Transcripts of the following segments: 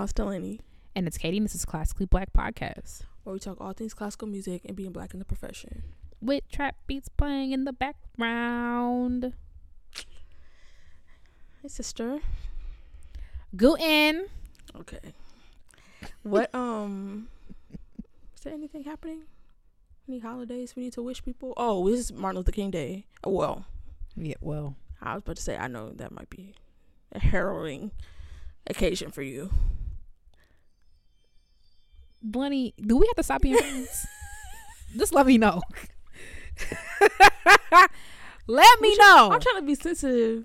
Miles Delaney. And it's Katie, and this is Classically Black Podcast. Where we talk all things classical music and being black in the profession. With trap beats playing in the background. Hey, sister. Guten. Okay. What, um, is there anything happening? Any holidays we need to wish people? Oh, this is Martin Luther King Day. Oh, well, Yeah, well, I was about to say, I know that might be a harrowing occasion for you. Bunny, do we have to stop being friends? Just let me know. let me try- know. I'm trying to be sensitive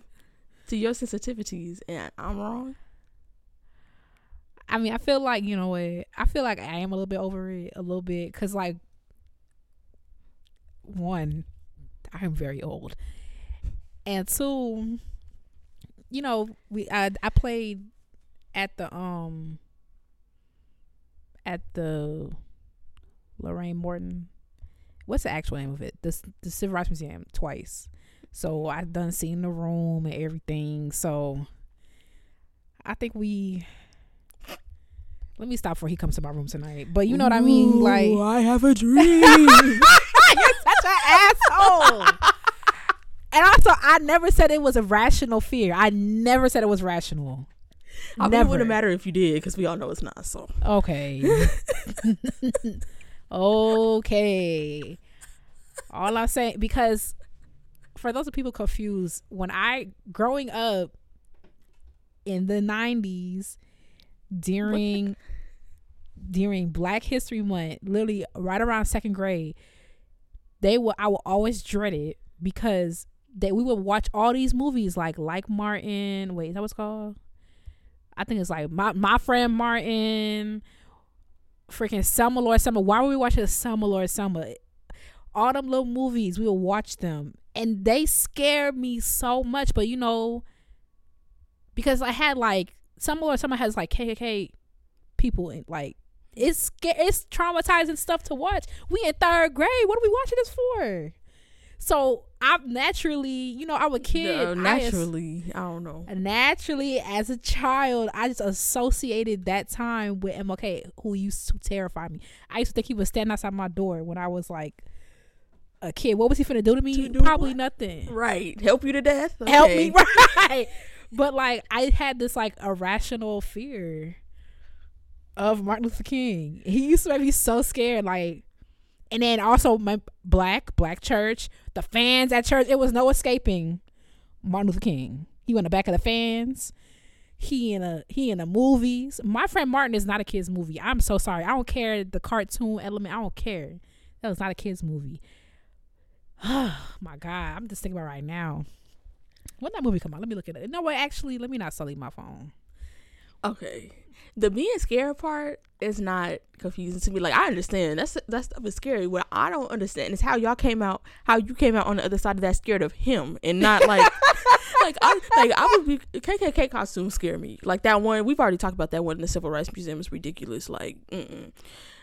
to your sensitivities, and I'm wrong. I mean, I feel like you know what? I feel like I am a little bit over it, a little bit, because like, one, I'm very old, and two, you know, we I I played at the um at the Lorraine Motel. What's the actual name of it? The the Civil Rights Museum twice. So I've done seen the room and everything. So I think we let me stop before he comes to my room tonight. But you know what I mean? Like I have a dream. you're such an asshole. and also I never said it was a rational fear. I never said it was rational. I mean, it wouldn't matter if you did, because we all know it's not. So Okay. okay. All I'm saying because for those of people confused, when I growing up in the nineties during during Black History Month, literally right around second grade, they will I will always dread it because that we would watch all these movies like like Martin. Wait, is that what's called? I think it's like my my friend Martin, freaking Selma Lord Selma. Why were we watching Selma Lord Selma? All them little movies, we would watch them, and they scared me so much. But you know, because I had like Selma Lord Selma has like KKK people in like it's it's traumatizing stuff to watch. We in third grade. What are we watching this for? So I'm naturally, you know, I'm a kid. I as- naturally, I, don't know. naturally as a child i just associated that time with mlk who used to terrify me. I used to think he was standing outside my door when i was like a kid. What was he finna do to me? To do probably what? nothing. Right, help you to death. help me right. But like i had this like irrational fear of martin luther king. He used to make me so scared like and then also my black black church the fans at church it was no escaping martin luther king. He went in the back of the fans. He in a he in the movies. My friend martin is not a kids movie. I'm so sorry. I don't care the cartoon element. I don't care. That was not a kids movie. Oh my god i'm just thinking about right now. When that movie come out let me look at it. No wait actually let me not sully my phone. Okay, the being scared part is not confusing to me. Like I understand that's that stuff is scary. What I don't understand is how y'all came out, how you came out on the other side of that scared of him and not like. Like I like I would be KKK costumes scare me. Like that one we've already talked about that one in the Civil Rights Museum is ridiculous. Like, mm-mm.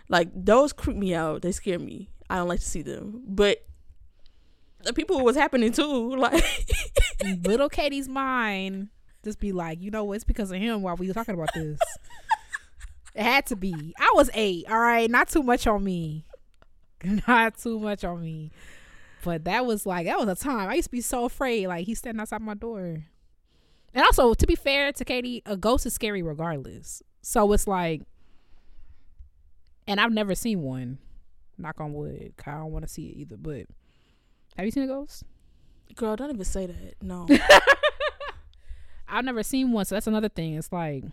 like those creep me out. They scare me. I don't like to see them. But the people was happening to, like little Katie's mind just be like, you know what? It's because of him while we were talking about this. it had to be. I was eight. All right, not too much on me. Not too much on me. But that was like that was a time. I used to be so afraid. Like he's standing outside my door. And also, to be fair to Katie, a ghost is scary regardless. So it's like, and I've never seen one. Knock on wood. I don't want to see it either. But have you seen a ghost? girl, don't even say that. No. I've never seen one, so that's another thing. It's like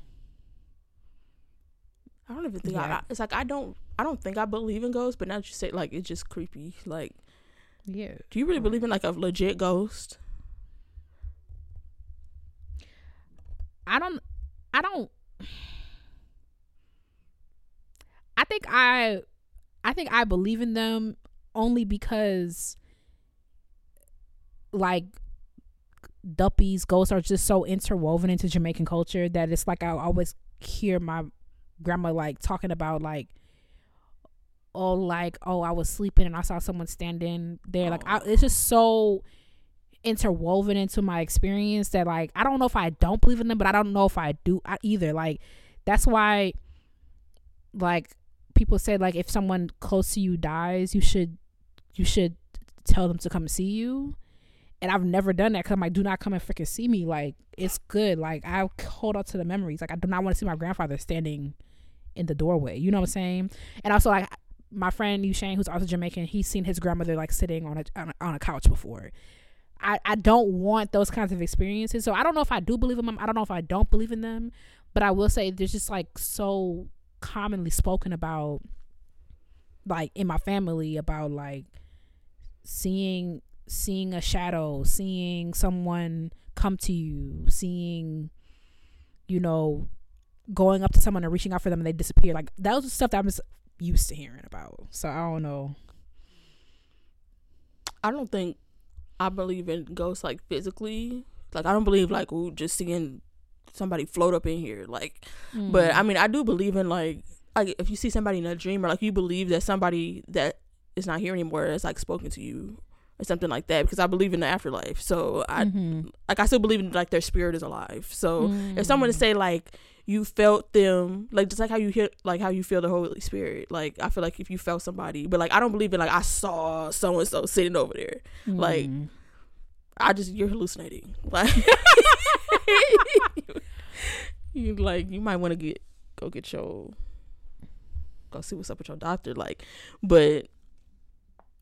I don't even think I, Yeah. I. It's like I don't. I don't think I believe in ghosts, but now that you say like it's just creepy. Like, Yeah. do you really believe in like a legit ghost? I don't I don't I think I I think I believe in them only because like Duppies, ghosts are just so interwoven into Jamaican culture that it's like I always hear my grandma like talking about like oh like oh I was sleeping and I saw someone standing there like I, it's just so interwoven into my experience that like I don't know if I don't believe in them but I don't know if I do either like That's why, like, people say like if someone close to you dies, you should you should tell them to come see you. And I've never done that because I'm like, do not come and freaking see me. Like, it's good. Like, I hold on to the memories. Like, I do not want to see my grandfather standing in the doorway. You know what I'm saying? And also, like, my friend Ushane, who's also Jamaican, he's seen his grandmother like sitting on a on a, on a couch before. I, I don't want those kinds of experiences. So I don't know if I do believe in them. I don't know if I don't believe in them. But I will say there's just like so commonly spoken about like in my family about like seeing seeing a shadow, seeing someone come to you, seeing you know going up to someone and reaching out for them and they disappear. Like that was stuff that I'm just used to hearing about. So I don't know. I don't think I believe in ghosts like physically. Like I don't believe like ooh just seeing somebody float up in here. Like, mm. but I mean I do believe in like like if you see somebody in a dream or like you believe that somebody that is not here anymore has like spoken to you or something like that because I believe in the afterlife. So I mm-hmm. like I still believe in like their spirit is alive. So mm. if someone to mm. say like you felt them like just like how you hear like how you feel the Holy Spirit. Like I feel like if you felt somebody, but like I don't believe in like I saw so and so sitting over there. Mm. Like I just you're hallucinating. Like you like you might want to get go get your go see what's up with your doctor. Like, but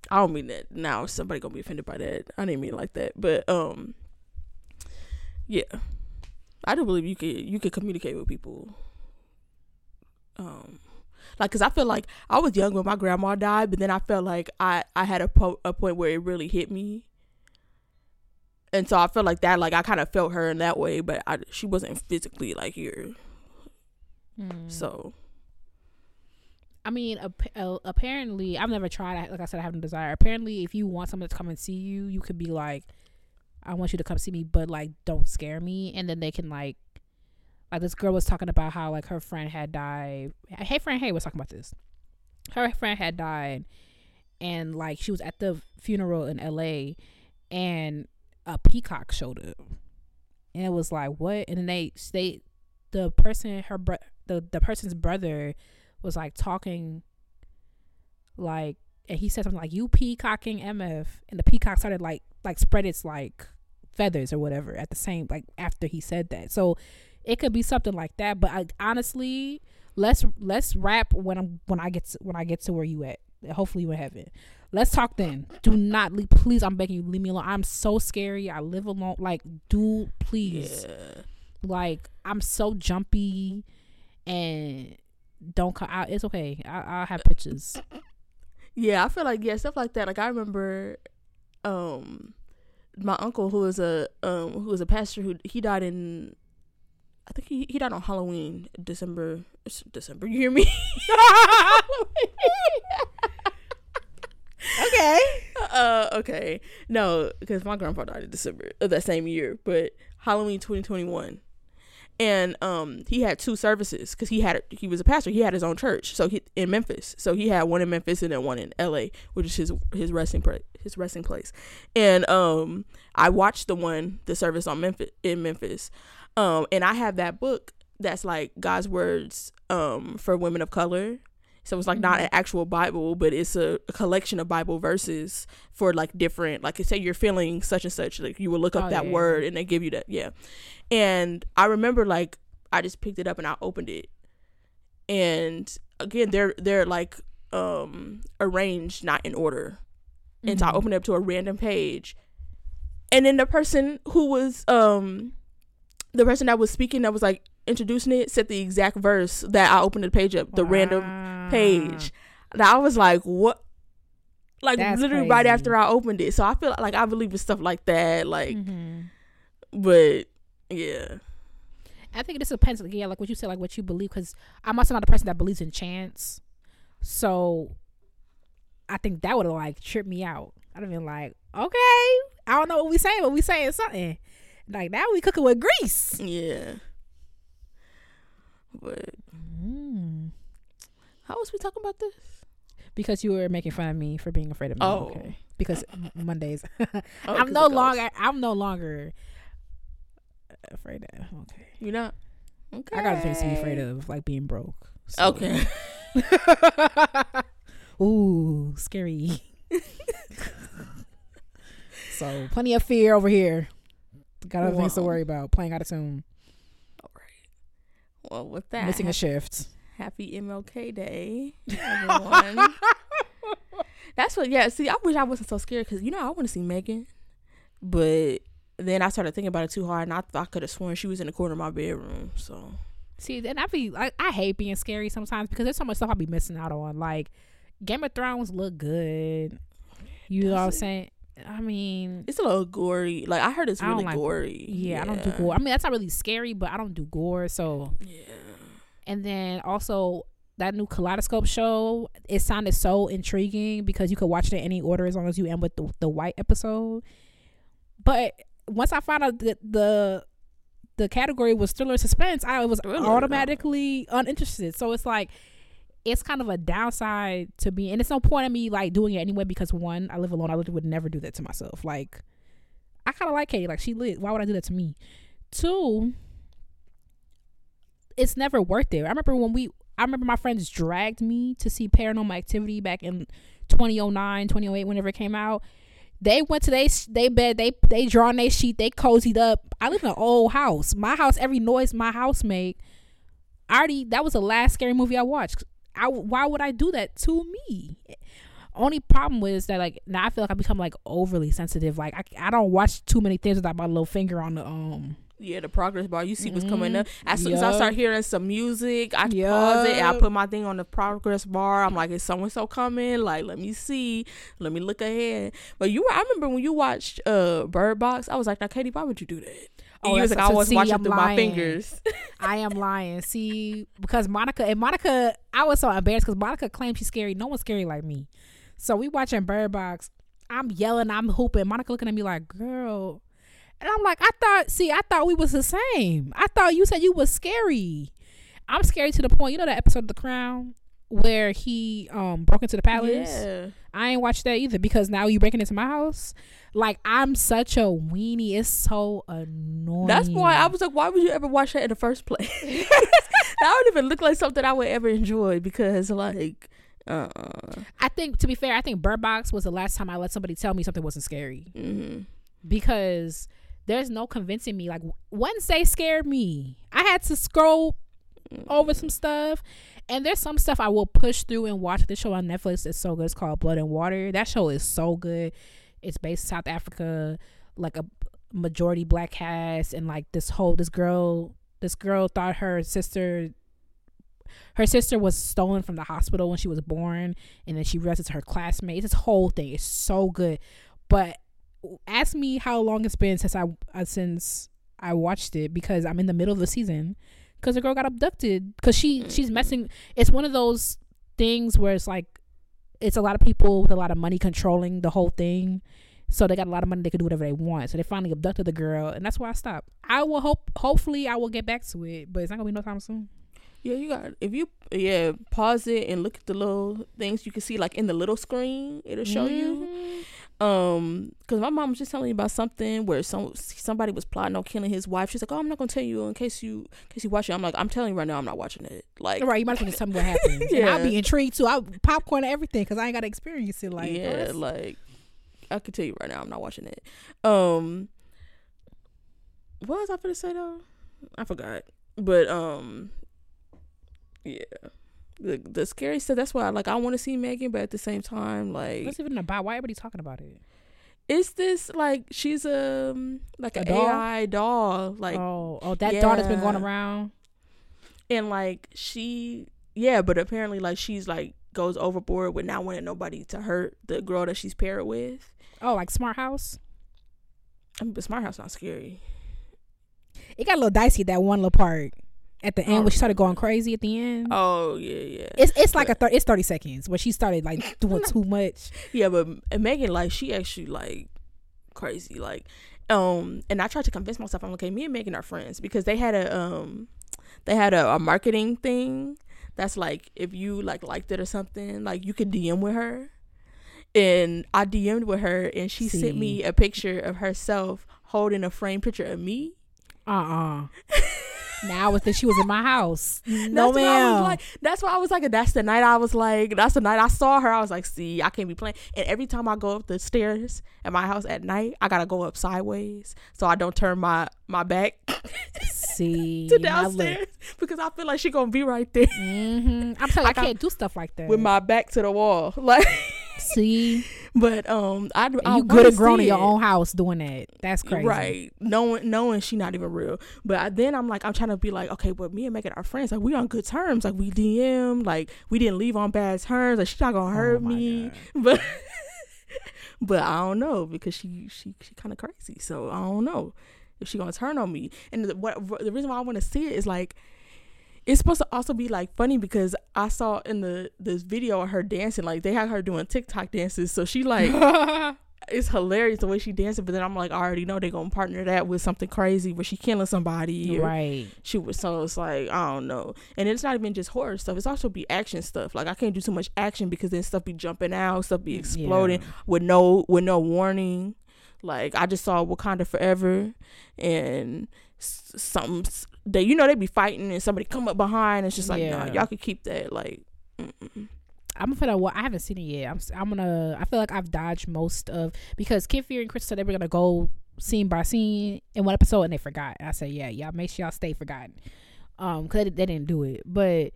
I don't mean that now somebody gonna be offended by that. I didn't mean like that. But um yeah. I do believe you could you could communicate with people. Um, like, cause I feel like I was young when my grandma died, but then I felt like I I had a po- a point where it really hit me, and so I felt like that. Like I kind of felt her in that way, but I she wasn't physically like here. Mm. So. I mean, uh, apparently, I've never tried. Like I said, I have no desire. Apparently, if you want someone to come and see you, you could be like, I want you to come see me, but like don't scare me. And then they can like like this girl was talking about how like her friend had died. Hey friend, hey was talking about this. Her friend had died and like she was at the funeral in LA and a peacock showed up. And it was like, what? And then they they the person her bro- the the person's brother was like talking like and he said something like you peacocking MF and the peacock started like like spread its like feathers or whatever at the same like after he said that. So it could be something like that. But I, honestly, let's let's wrap when I'm when I get to, when I get to where you at. Hopefully you in heaven. Let's talk then. Do not leave. Please, I'm begging you, leave me alone. I'm so scary. I live alone. Like, do please. Yeah. Like, I'm so jumpy, and don't come out. It's okay. I, I'll have pictures. Yeah, I feel like yeah, stuff like that. Like I remember, um, my uncle who was a um who was a pastor who he died in I think he, he died on Halloween, December December. You hear me? okay. Uh okay. No, because my grandpa died in December of that same year, but Halloween 2021 and um he had two services because he had he was a pastor. He had his own church so he in memphis. So he had one in memphis and then one in la which is his his resting his resting place. And um i watched the one the service on memphis in memphis. Um and i have that book that's like god's words um for women of color so it's like not an mm-hmm. actual Bible, but it's a, a, collection of Bible verses for like different, like say you're feeling such and such, like you will look up oh, that yeah. word and they give you that, yeah. And I remember like I just picked it up and I opened it, and again they're they're like um arranged not in order, mm-hmm. and so I mm-hmm. opened it up to a random page, and then the person who was um the person that was speaking that was like introducing it said the exact verse that I opened the page up, the wow. random page. And I was like, what? Like That's literally crazy. right after I opened it. So I feel like I believe in stuff like that. Like, mm-hmm. but yeah. I think it just depends. Yeah, like what you said, like what you believe. Because I'm also not a person that believes in chance. So I think that would have like tripped me out. I'd have been like, okay, I don't know what we saying, but we saying something. Like now we cooking with grease. Yeah. But mm. How was we talking about this? Because you were making fun of me for being afraid of me. Oh, okay. Because uh, uh, uh. Mondays, oh, I'm no longer. I'm no longer afraid of. Okay. You're not. Okay. I got things to be afraid of, like being broke. So- Okay. Ooh, scary. so plenty of fear over here. Got other things to worry about. Playing out of tune, All right. Well, with that, missing a shift. happy MLK Day, everyone. That's what. Yeah. See, I wish I wasn't so scared because you know I want to see Megan, but then I started thinking about it too hard, and I thought I could have sworn she was in the corner of my bedroom. So See, and I be I, I hate being scary sometimes because there's so much stuff I be missing out on. Like Game of Thrones look good. You know what I'm Does it? saying? I mean, it's a little gory. Like I heard it's really like- gory. yeah, I don't do gore. I mean, that's not really scary, but I don't do gore. So, Yeah. and then also that new Kaleidoscope show, it sounded so intriguing because you could watch it in any order as long as you end with the, the white episode. But once I found out that the the category was thriller suspense, I was Thriller, automatically uninterested. So it's like it's kind of a downside to me, and it's no point in me like doing it anyway because one, I live alone. I would never do that to myself. Like I kind of like Katie. Like she lit. Why would I do that to me? Two, it's never worth it. I remember when we. I remember my friends dragged me to see Paranormal Activity back in 2009, 2008, whenever it came out. They went to they they bed, they they drawn their sheet, they cozied up. I live in an old house. My house, every noise my house make, I already that was the last scary movie I watched. I why would I do that to me? Only problem was that like now I feel like I become like overly sensitive. Like I, I don't watch too many things without my little finger on the um Yeah, the progress bar. You see what's coming Mhm. up. As soon as I start hearing some music, I pause it and I put my thing on the progress bar. I'm like, is someone so coming? Like, let me see. Let me look ahead. But you were, I remember when you watched uh Bird Box, I was like, now Katie, why would you do that? And Oh, you was like, I was see, watching I'm through my lying. fingers. I am lying. See, because Monica and Monica, I was so embarrassed because Monica claimed she's scary. No one's scary like me. So we watching Bird Box. I'm yelling, I'm hooping. Monica looking at me like, girl. And I'm like, I thought, see, I thought we was the same. I thought you said you was scary. I'm scary to the point, you know that episode of The Crown where he um broke into the palace? yeah. I ain't watched that either because now you breaking into my house. Like I'm such a weenie. It's so annoying. That's why I was like, why would you ever watch that in the first place? that would even look like something I would ever enjoy because, like, uh, I think to be fair, I think Bird Box was the last time I let somebody tell me something wasn't scary hmm because there's no convincing me. Like Wednesday scared me. I had to scroll over some stuff, and there's some stuff I will push through and watch. This show on Netflix is so good. It's called Blood and Water. That show is so good. It's based in South Africa, like a majority black cast, and like this whole this girl this girl thought her sister her sister was stolen from the hospital when she was born and then she realized it's her classmate this whole thing is so good but ask me how long it's been since i uh, since i watched it because i'm in the middle of the season because the girl got abducted because she she's messing it's one of those things where it's like it's a lot of people with a lot of money controlling the whole thing so they got a lot of money they can do whatever they want. So they finally abducted the girl and that's why i stopped. I will hope hopefully i will get back to it but it's not gonna be no time soon. Yeah, you got if you yeah pause it and look at the little things you can see like in the little screen it'll show you. Mhm. Um because my mom was just telling me about something where some somebody was plotting on killing his wife. She's like oh i'm not gonna tell you in case you in case you watch it. I'm like i'm telling you right now i'm not watching it. Like right you might as well just tell me what happens yeah i'll be intrigued too. I'll popcorn and everything because i ain't got to experience it like yeah that's- like i can tell you right now i'm not watching it. Um what was i gonna say though? I forgot. But um yeah the, the scary stuff that's why like i want to see megan but at the same time like what's even about why everybody talking about it Is this like she's a um, like A an doll? AI doll, like oh oh that dog that's been going around and like she yeah, but apparently like she's like goes overboard with not wanting nobody to hurt the girl that she's paired with. oh like smart house I mean, but Smart House not scary. it got a little dicey that one little part at the end Oh, where she started going crazy at the end Oh yeah, yeah, it's it's like a thir- it's 30 seconds where she started like doing too much yeah. But Megan like she actually like crazy like um and I tried to convince myself I'm okay. Me and Megan are friends because they had a um they had a, a marketing thing that's like if you like liked it or something like you could DM with her. And I DM'd with her and she sent me a picture of herself holding a framed picture of me. uh-uh now that she was in my house. No that's what I was like. That's why I was like. That's the night I was like. That's the night I saw her. I was like, see, I can't be playing. And every time I go up the stairs at my house at night, I gotta go up sideways so I don't turn my my back See, to downstairs because I feel like she gonna be right there Mhm. I'm telling you, I- can't do stuff like that. with my back to the wall. Like, see, but um, I I you good wanna grown in your own house doing that. That's crazy. Right. Knowing knowing she not even real. But I, then I'm like, I'm trying to be like, okay, but me and Megan are friends. Like we on good terms. Like we DM. Like we didn't leave on bad terms. Like she's not gonna hurt Oh me. God. But but I don't know because she she she kind of crazy. So I don't know if she gonna turn on me. And the, what the reason why I want to see it is like. It's supposed to also be like funny because I saw in the this video of her dancing like they had her doing TikTok dances so she like it's hilarious the way she dances, but then I'm like, I already know they're gonna partner that with something crazy where she killing somebody. Right. She was so it's like I don't know, and it's not even just horror stuff. It's also be action stuff. Like I can't do too much action because then stuff be jumping out, stuff be exploding Yeah. with no with no warning. Like I just saw Wakanda Forever, and s- something s- they you know they be fighting and somebody come up behind. And it's just like Yeah. nah, y'all could keep that. Like mm-mm. I'm gonna put out. Well, I haven't seen it yet. I'm. I'm gonna. I feel like I've dodged most of because Kid Fury and Crissle said they were gonna go scene by scene in one episode and they forgot. I said, yeah, y'all make sure y'all stay forgotten. Um, because they, they didn't do it, but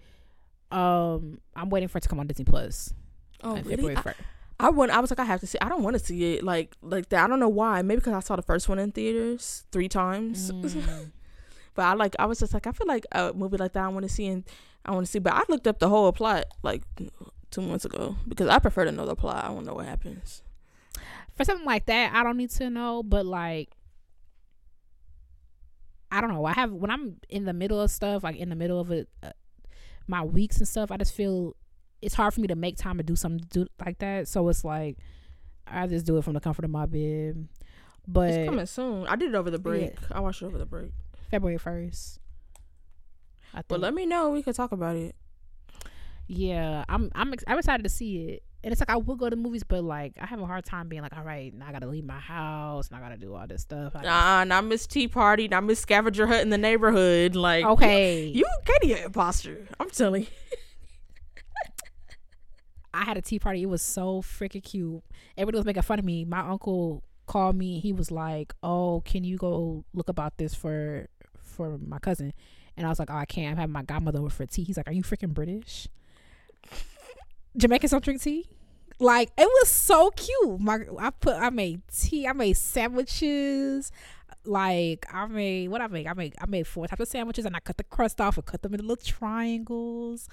um, I'm waiting for it to come on Disney Plus. oh really? February I- 1st. I want. I was like, I have to see. I don't want to see it like like that. I don't know why. Maybe because I saw the first one in theaters three times. Mm. But I like. I was just like, I feel like a movie like that. I want to see and I want to see. But I looked up the whole plot like two months ago because I prefer to know the plot. I want to know what happens. for something like that, I don't need to know, but like I don't know. I have when I'm in the middle of stuff, like in the middle of it, uh, my weeks and stuff. I just feel it's hard for me to make time to do something to do like that. So it's like I just do it from the comfort of my bed. But it's coming soon. I did it over the break. I watched it over the break. February first. Think. let me know. We could talk about it. yeah, I'm I'm ex- I'm excited to see it. And it's like I will go to movies, but like I have a hard time being like, all right, now I gotta leave my house, and I gotta do all this stuff. I Nah, not Miss Tea Party, not Miss Scavenger Hut in the neighborhood. Like okay, you, Katie, an imposter. I'm telling you. I had a tea party. It was so freaking cute. Everybody was making fun of me. My uncle called me. He was like, "Oh, can you go look about this for for my cousin?" And I was like, "Oh, I can't. I'm having my godmother over for tea." He's like, "Are you freaking British? Jamaicans don't drink tea." Like it was so cute. My I put I made tea. I made sandwiches. Like I made what I made. I made I made four types of sandwiches, and I cut the crust off and cut them into little triangles.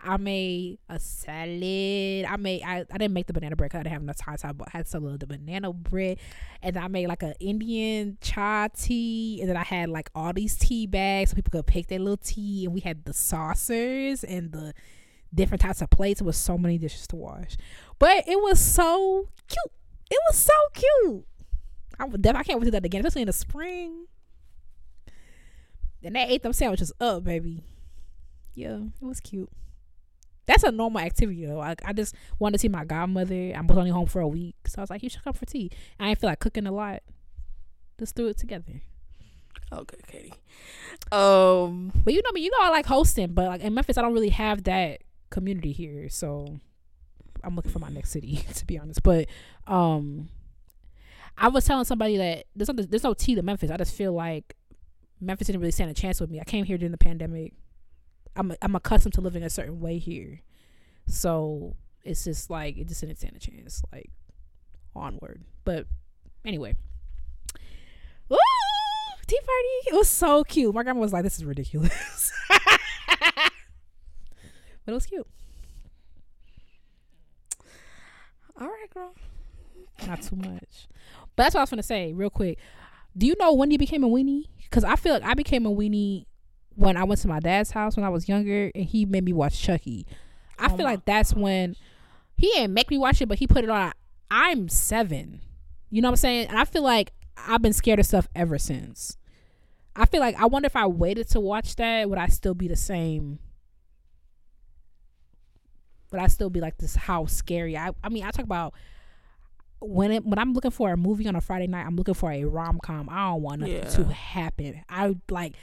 I made a salad. I made I, I didn't make the banana bread I didn't have enough time, so I had some of the banana bread, and I made like an Indian chai tea, and then I had like all these tea bags so people could pick their little tea, and we had the saucers and the different types of plates. It was so many dishes to wash, but it was so cute. It was so cute. I would def- I can't wait to do that again, especially in the spring. And they ate them sandwiches up, baby. Yeah, it was cute. That's a normal activity though. I, I just wanted to see my godmother. I was only home for a week, so I was like, "You should come for tea." I didn't feel like cooking a lot. Just threw it together. Okay, Katie. Um, But you know me, you know I like hosting, but like in Memphis, I don't really have that community here. So I'm looking for my next city, to be honest. But um, I was telling somebody that there's no, there's no tea to Memphis. I just feel like Memphis didn't really stand a chance with me. I came here during the pandemic. I'm I'm accustomed to living a certain way here, so it's just like it just didn't stand a chance. Like onward, but anyway. Woo! Tea party. It was so cute. My grandma was like, "This is ridiculous," but it was cute. all right, girl. Not too much. But that's what I was gonna say, real quick. Do you know when you became a weenie? Because I feel like I became a weenie when I went to my dad's house when I was younger, and he made me watch Chucky. I Oh feel like that's when he didn't make me watch it, but he put it on. I'm seven. You know what I'm saying? And I feel like I've been scared of stuff ever since. I feel like I wonder if I waited to watch that, would I still be the same? Would I still be like this? How scary? I I mean, I talk about when it when I'm looking for a movie on a Friday night, I'm looking for a rom com. I don't want nothing Yeah. to happen. I like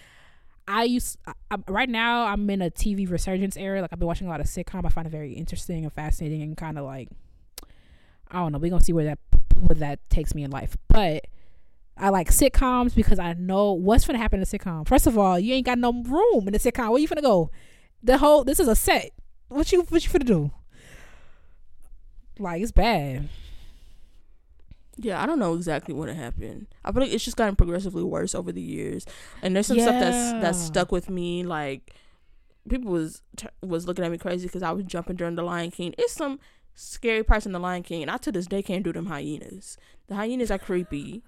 I used I, right now I'm in a TV resurgence era. Like I've been watching a lot of sitcom. I find it very interesting and fascinating and kind of like I don't know. We're gonna see where that where that takes me in life. But I like sitcoms because I know what's gonna happen in a sitcom. First of all, you ain't got no room in a sitcom. Where you finna go? The whole this is a set. What you what you finna do? Like it's bad. Yeah, I don't know exactly what happened. I feel like it's just gotten progressively worse over the years, and there's some stuff that's that's stuck with me. Like people was t- was looking at me crazy because I was jumping during the Lion King. It's some scary parts in the Lion King, and I to this day can't do them hyenas. The hyenas are creepy.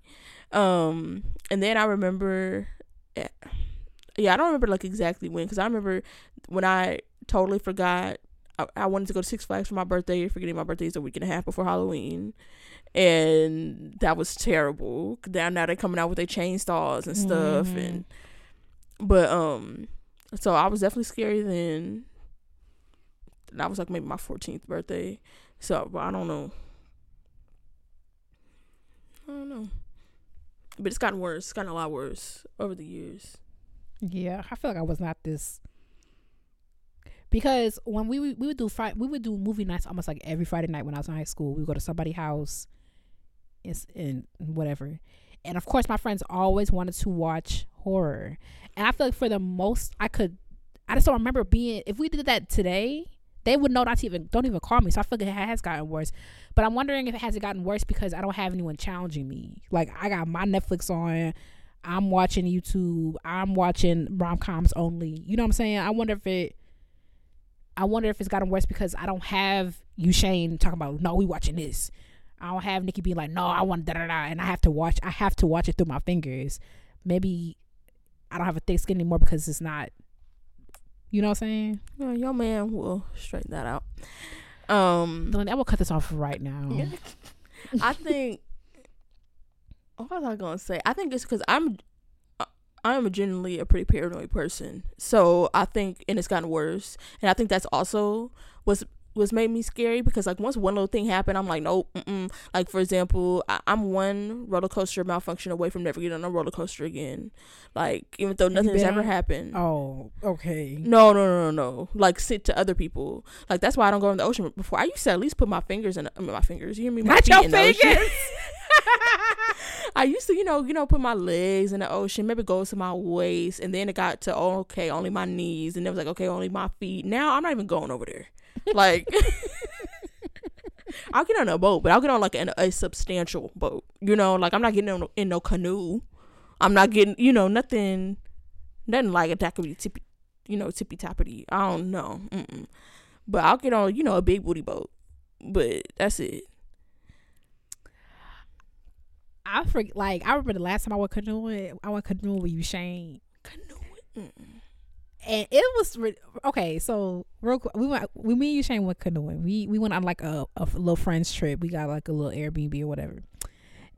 Um, and then I remember, eh, yeah, I don't remember like exactly when because I remember when I totally forgot. I, I wanted to go to Six Flags for my birthday, forgetting my birthday is a week and a half before Halloween and that was terrible. Now now they're coming out with their chainsaws and stuff, Mhm. and but um, so I was definitely scary then. That was like maybe my fourteenth birthday, so but I don't know. I don't know, but it's gotten worse. It's gotten a lot worse over the years. Yeah, I feel like I was not this because when we we would do Friday, we would do movie nights almost like every Friday night when I was in high school. We would go to somebody's house, and, in whatever, and of course my friends always wanted to watch horror, and I feel like for the most I could, I just don't remember being. If we did that today, they would know not to even don't even call me. So I feel like it has gotten worse, but I'm wondering if it hasn't gotten worse because I don't have anyone challenging me. Like I got my Netflix on. I'm watching YouTube. I'm watching rom coms only. You know what I'm saying? I wonder if it. I wonder if it's gotten worse because I don't have Ushane talking about no, we watching this. I don't have Nikki being like no, I want da da da, and I have to watch. I have to watch it through my fingers. Maybe I don't have a thick skin anymore because it's not. You know what I'm saying? Yeah, your man will straighten that out. Um, Dylan, I will cut this off right now. Yeah. I think. What was I gonna say? I think it's because I'm, I'm genuinely a pretty paranoid person. So I think, and it's gotten worse. And I think that's also was was made me scary because like once one little thing happened, I'm like, nope. Mm-mm. Like for example, I, I'm one roller coaster malfunction away from never getting on a roller coaster again. Like even though Have you nothing ever happened. Oh, okay. No, no, no, no, no. Like sit to other people. Like that's why I don't go in the ocean. Before I used to at least put my fingers in I mean, my fingers. You hear me? My Not feet your in the ocean. I used to, you know, you know, put my legs in the ocean, maybe go to my waist, and then it got to oh, okay, only my knees, and it was like okay, only my feet. Now I'm not even going over there. Like I'll get on a boat, but I'll get on like an, a substantial boat. You know, like I'm not getting in no canoe. I'm not getting, you know, nothing, nothing like it that could be tippy, you know, tippy tappity. I don't know, Mm-mm. but I'll get on, you know, a big booty boat. But that's it. I forget. Like I remember the last time I went canoeing. I went canoeing with you, Shane. Canoeing. And it was re- okay. So real quick, we went. We me and Ushane went canoeing. We we went on like a, a little friends trip. We got like a little Airbnb or whatever,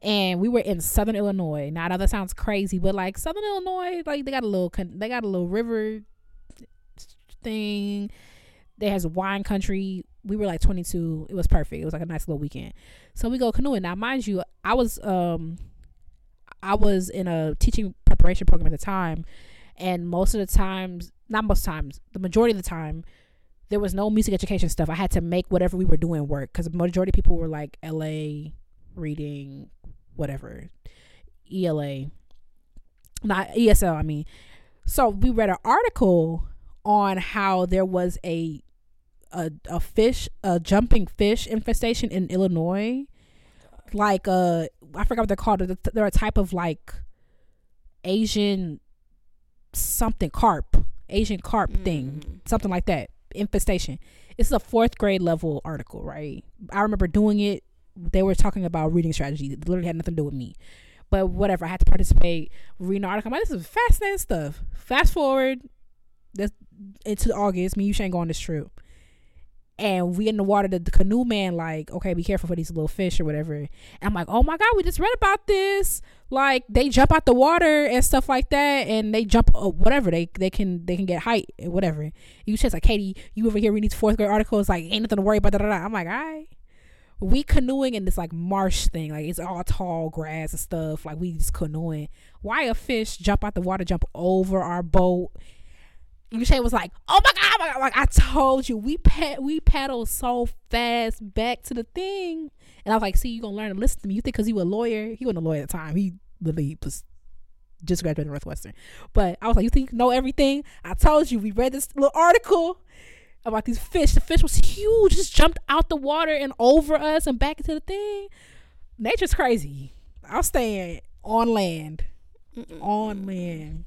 and we were in Southern Illinois. Now I know that sounds crazy, but like Southern Illinois, like they got a little they got a little river thing. They has wine country. We were like 22. It was perfect. It was like a nice little weekend. So we go canoeing. Now, mind you, I was um I was in a teaching preparation program at the time, and most of the times, not most times, the majority of the time, there was no music education stuff. I had to make whatever we were doing work because the majority of people were like LA reading, whatever, ELA, not ESL. I mean, so we read an article on how there was a a, a fish a jumping fish infestation in Illinois. Like uh I forgot what they're called. They're, they're a type of like Asian something carp Asian carp thing Mm. something like that infestation. It's a fourth grade level article right? I remember doing it. They were talking about reading strategy. It literally had nothing to do with me. But whatever I had to participate reading the article. I'm like this is fascinating stuff. Fast forward this into August. Me Ushane go on this trip and we in the water the, the canoe man like okay be careful for these little fish or whatever and i'm like oh my god we just read about this like they jump out the water and stuff like that and they jump uh, whatever they they can they can get height and whatever you just like katie you over here reading these fourth grade articles like ain't nothing to worry about da, da, da. i'm like all right we canoeing in this like marsh thing, like it's all tall grass and stuff. Like we just canoeing. Why a fish jump out the water, jump over our boat? Uche was like, "Oh my god, oh my god!" Like I told you, we pad we paddled so fast back to the thing, and I was like, "See, you gonna learn to listen to me. You think because he was a lawyer, he wasn't a lawyer at the time. He literally was just graduated Northwestern. But I was like, you think you know everything? I told you. We read this little article about these fish. The fish was huge, just jumped out the water and over us and back into the thing. Nature's crazy. I'll stay on land. Mm-mm. On land.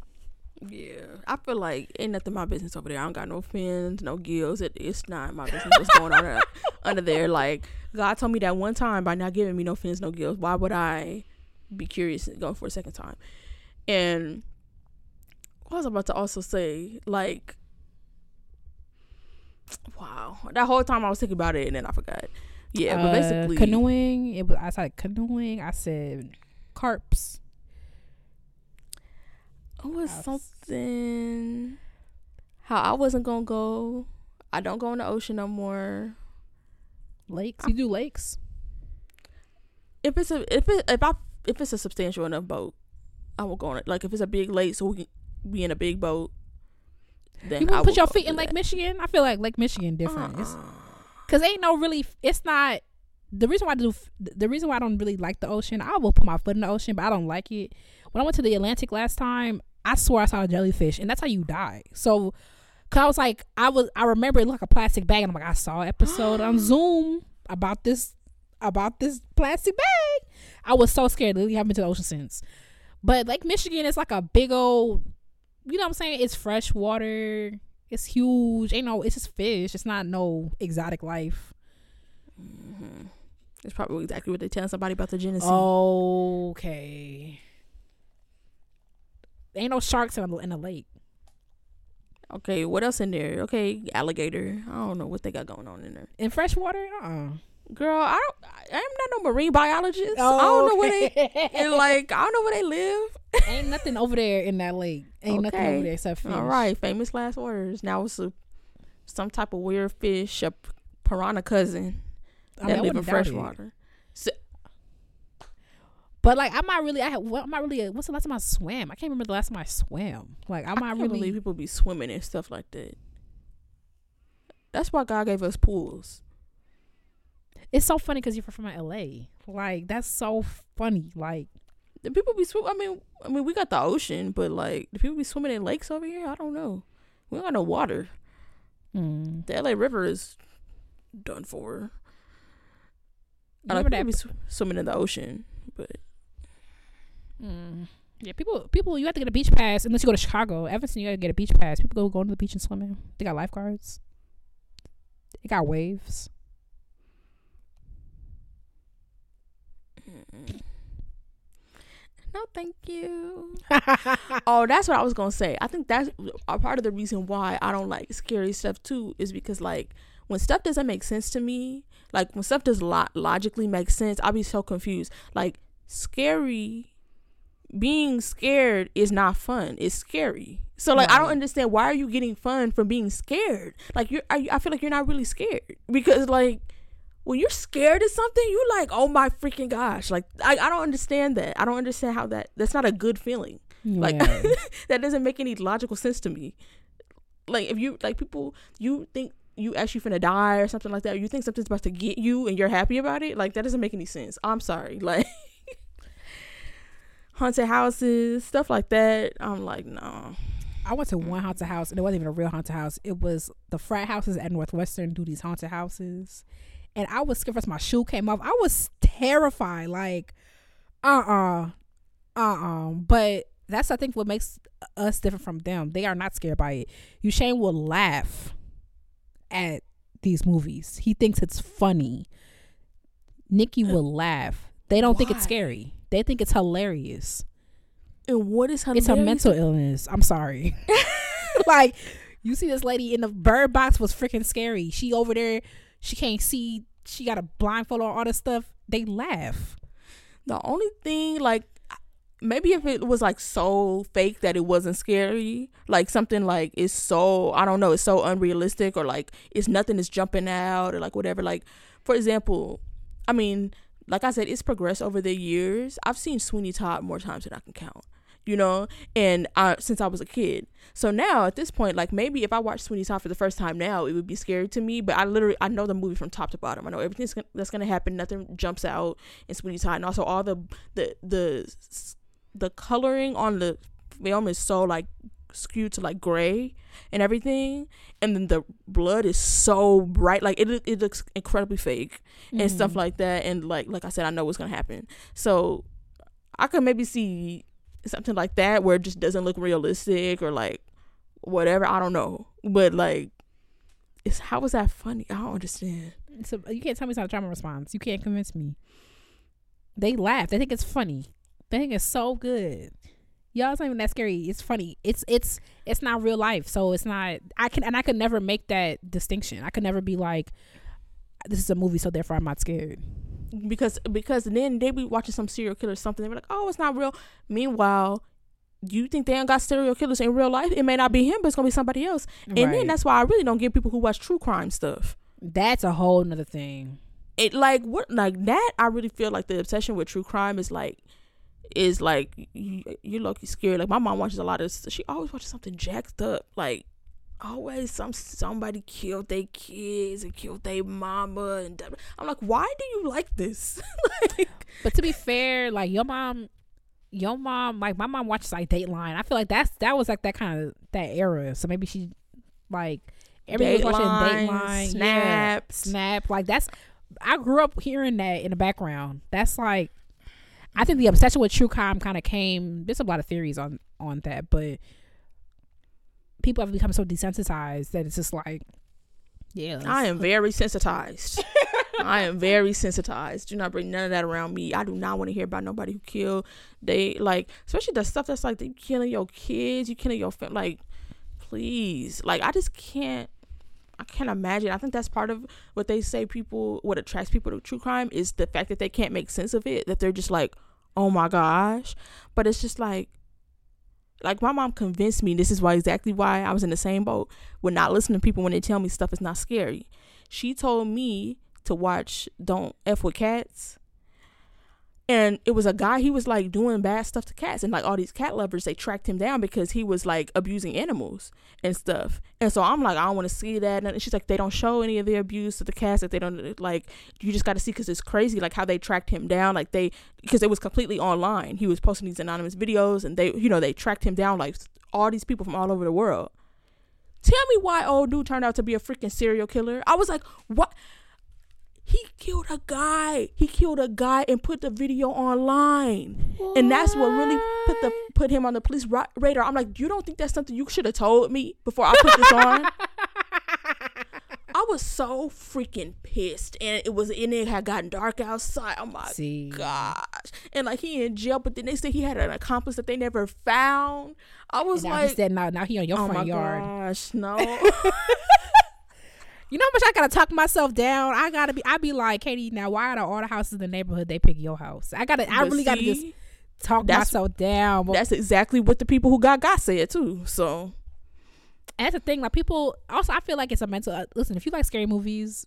Yeah, I feel like ain't nothing my business over there. I don't got no fins, no gills. It, it's not my business what's going on under, under there. Like God told me that one time by not giving me no fins, no gills. Why would I be curious and go for a second time? And what was I about to also say? Like, wow, that whole time I was thinking about it and then I forgot. Yeah, but Uh, basically canoeing. It was. I said canoeing. I said carps. It was House. something how I wasn't gonna go. I don't go in the ocean no more. Lakes. You do lakes. If it's a if it if I if it's a substantial enough boat, I will go on it. Like if it's a big lake, so we can be in a big boat. Then You to put your feet in Lake that. Michigan? I feel like Lake Michigan different. Uh-uh. Cause ain't no really. It's not the reason why I do. The reason why I don't really like the ocean. I will put my foot in the ocean, but I don't like it. When I went to the Atlantic last time, I swear I saw a jellyfish, and that's how you die. So, cause I was like, I was. I remember it looked like a plastic bag, and I'm like, I saw an episode on Zoom about this about this plastic bag. I was so scared. Literally haven't been to the ocean since. But Lake Michigan is like a big old. You know what I'm saying? It's fresh water. It's huge. Ain't no. It's just fish. It's not no exotic life. Mhm. It's probably exactly what they tell somebody about the Genesee. Okay. Ain't no sharks in a, in a lake. Okay, what else in there? Okay, alligator. I don't know what they got going on in there. In fresh water? Uh-uh. Girl, I don't. I- I'm not no marine biologist. I don't know where they. Oh, and like, I don't know where they live. Ain't nothing over there in that lake. Ain't nothing Okay. over there except fish. All right, famous last words. Now it's a, some type of weird fish, a piranha cousin I mean, that I live in wouldn't doubt fresh it. water. But like, I'm not really. I. What am not really? What's the last time I swam? I can't remember the last time I swam. Like, I'm I not really. believe people be swimming and stuff like that. That's why God gave us pools. It's so funny because you're from LA. Like, that's so funny. Like, The people be swim. I mean, I mean, we got the ocean, but like, the people be swimming in lakes over here. I don't know. We don't got no water. mm. The LA River is done for. I remember like people that? be sw- swimming in the ocean, but Mm. Yeah, people, people, you have to get a beach pass unless you go to Chicago. Evanston, you gotta get a beach pass. People go going to the beach and swimming. They got lifeguards. They got waves. mm-mm. no, thank you. Oh, that's what I was gonna say. I think that's a part of the reason why I don't like scary stuff too, is because like when stuff doesn't make sense to me, like when stuff does lo- logically make sense, I'll be so confused. Like scary, being scared is not fun. It's scary. So like I don't understand why are you getting fun from being scared? Like you're, I, I feel like you're not really scared because like when you're scared of something, you're like, oh my freaking gosh! Like I, I don't understand that. I don't understand how that. That's not a good feeling. Like that doesn't make any logical sense to me. Like if you like people, you think you actually finna die or something like that. Or you think something's about to get you and you're happy about it. Like that doesn't make any sense. I'm sorry. Like haunted houses, stuff like that. I'm like, no. I went to one haunted house and it wasn't even a real haunted house. It was the frat houses at Northwestern do these haunted houses. And I was scared first my shoe came off. I was terrified. Like, uh uh-uh, uh. Uh uh. But that's I think what makes us different from them. They are not scared by it. Ushane will laugh at these movies. He thinks it's funny. Nikki will laugh. They don't think it's scary. They think it's hilarious And what is hilarious? it's a mental illness. I'm sorry. like you see this lady in the bird box was freaking scary. She over there, she can't see. She got a blindfold on all this stuff. They laugh. The only thing, like, maybe if it was like so fake that it wasn't scary, like something like it's so I don't know, it's so unrealistic, or like it's nothing is jumping out, or like whatever. Like, for example, I mean, like I said, it's progressed over the years. I've seen Sweeney Todd more times than I can count. You know, and I, since I was a kid, so now at this point, like maybe if I watch Sweeney Todd for the first time now, it would be scary to me. But I literally I know the movie from top to bottom. I know everything that's gonna happen. Nothing jumps out in Sweeney Todd, and also all the the the the coloring on the film is so like skewed to like gray and everything and then the blood is so bright like it it looks incredibly fake mm-hmm. and stuff like that and like like I said I know what's to happen. So I could maybe see something like that where it just doesn't look realistic or like whatever I don't know. But like it's how was that funny? I don't understand. So you can't tell me it's not a trauma response. You can't convince me. They laugh. They think it's funny. They think it's so good y'all it's not even that scary. It's funny. It's it's it's not real life. So it's not i can and i could never make that distinction. I could never be like this is a movie so therefore i'm not scared. Because because then they be watching some serial killer or something. They be like oh it's not real. Meanwhile you think they ain't got serial killers in real life? It may not be him but it's gonna be somebody else. And right. then that's why i really don't get people who watch true crime stuff. That's a whole nother thing. It like what like that i really feel like the obsession with true crime is like is like you, you're lucky scared. Like my mom watches a lot of. She always watches something jacked up. Like always some somebody killed their kids and killed their mama and I'm like, why do you like this? like, but to be fair, like your mom, your mom, like my mom watches like Dateline. I feel like that's that was like that kind of that era. So maybe she like everybody was watching Dateline, Snap, yeah, Snap. Like that's I grew up hearing that in the background. That's like I think the obsession with true crime kind of came. There's a lot of theories on on that, but people have become so desensitized that it's just like, yeah. I am very sensitized. I am very sensitized. Do not bring none of that around me. I do not want to hear about nobody who killed. They like, especially the stuff that's like they killing your kids, you killing your family. Like, please, like I just can't. I can't imagine. I think that's part of what they say people what attracts people to true crime is the fact that they can't make sense of it. That they're just like, oh my gosh. But it's just like like my mom convinced me this is why exactly why I was in the same boat with not listening to people when they tell me stuff is not scary. She told me to watch Don't F with Cats and it was a guy he was like doing bad stuff to cats and like all these cat lovers they tracked him down because he was like abusing animals and stuff. And so i'm like i don't want to see that and she's like they don't show any of the abuse to the cats that they don't like you just got to see because it's crazy like how they tracked him down like they because it was completely online. He was posting these anonymous videos and they you know they tracked him down like all these people from all over the world. Tell me why old dude turned out to be a freaking serial killer. I was like what he killed a guy. He killed a guy and put the video online, what? and that's what really put the put him on the police ra- radar. I'm like, you don't think that's something you should have told me before I put this on? I was so freaking pissed, and it was and it had gotten dark outside. Oh my See. gosh! And like he in jail, but then they said he had an accomplice that they never found. I was and like, he said, "No, now he on your oh front yard." Gosh, no. You know how much I gotta talk myself down. I gotta be. I be like, Katie. Now, why out of all the houses in the neighborhood they pick your house? I gotta. I really see, gotta just talk myself down. That's exactly what the people who got got said too. So and that's the thing. Like people. Also, I feel like it's a mental. Uh, listen, if you like scary movies,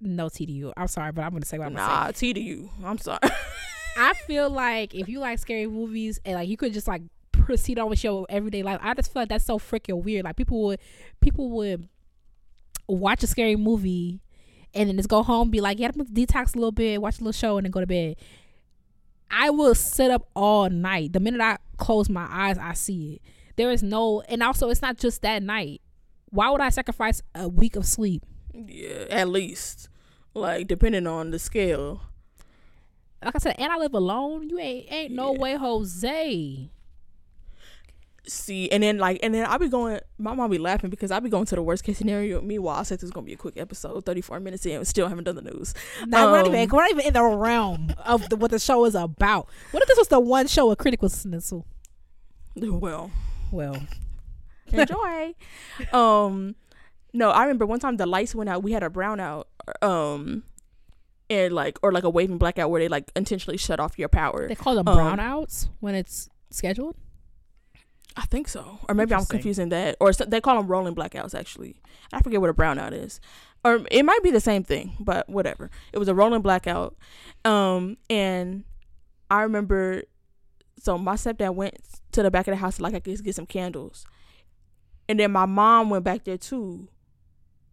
no TDU. I'm sorry, but I'm gonna say what I'm nah, gonna say. T to you. I'm sorry. I feel like if you like scary movies and like you could just like proceed on with your everyday life, I just feel like that's so freaking weird. Like people would, people would watch a scary movie and then just go home be like yeah i'm gonna detox a little bit watch a little show and then go to bed. I will sit up all night. The minute i close my eyes i see it. There is no and also it's not just that night. Why would i sacrifice a week of sleep? Yeah at least. Like depending on the scale. Like i said and i live alone. You ain't ain't yeah. no way jose see and then like and then I'll be going my mom be laughing because I'll be going to the worst case scenario. Meanwhile, I said this is gonna be a quick episode, thirty four minutes in, still haven't done the news. Now um, we're, not even, we're not even in the realm of the, what the show is about. What if this was the one show a critic was listening to? Well. Well. Enjoy. um no, I remember one time the lights went out, we had a brownout. Um and like or like a waving blackout where they like intentionally shut off your power. They call them um, brownouts when it's scheduled? I think so, or maybe I'm confusing that, or they call them rolling blackouts. Actually, I forget what a brownout is, or it might be the same thing, but whatever. It was a rolling blackout, um, and I remember. So my stepdad went to the back of the house like I could get some candles, and then my mom went back there too,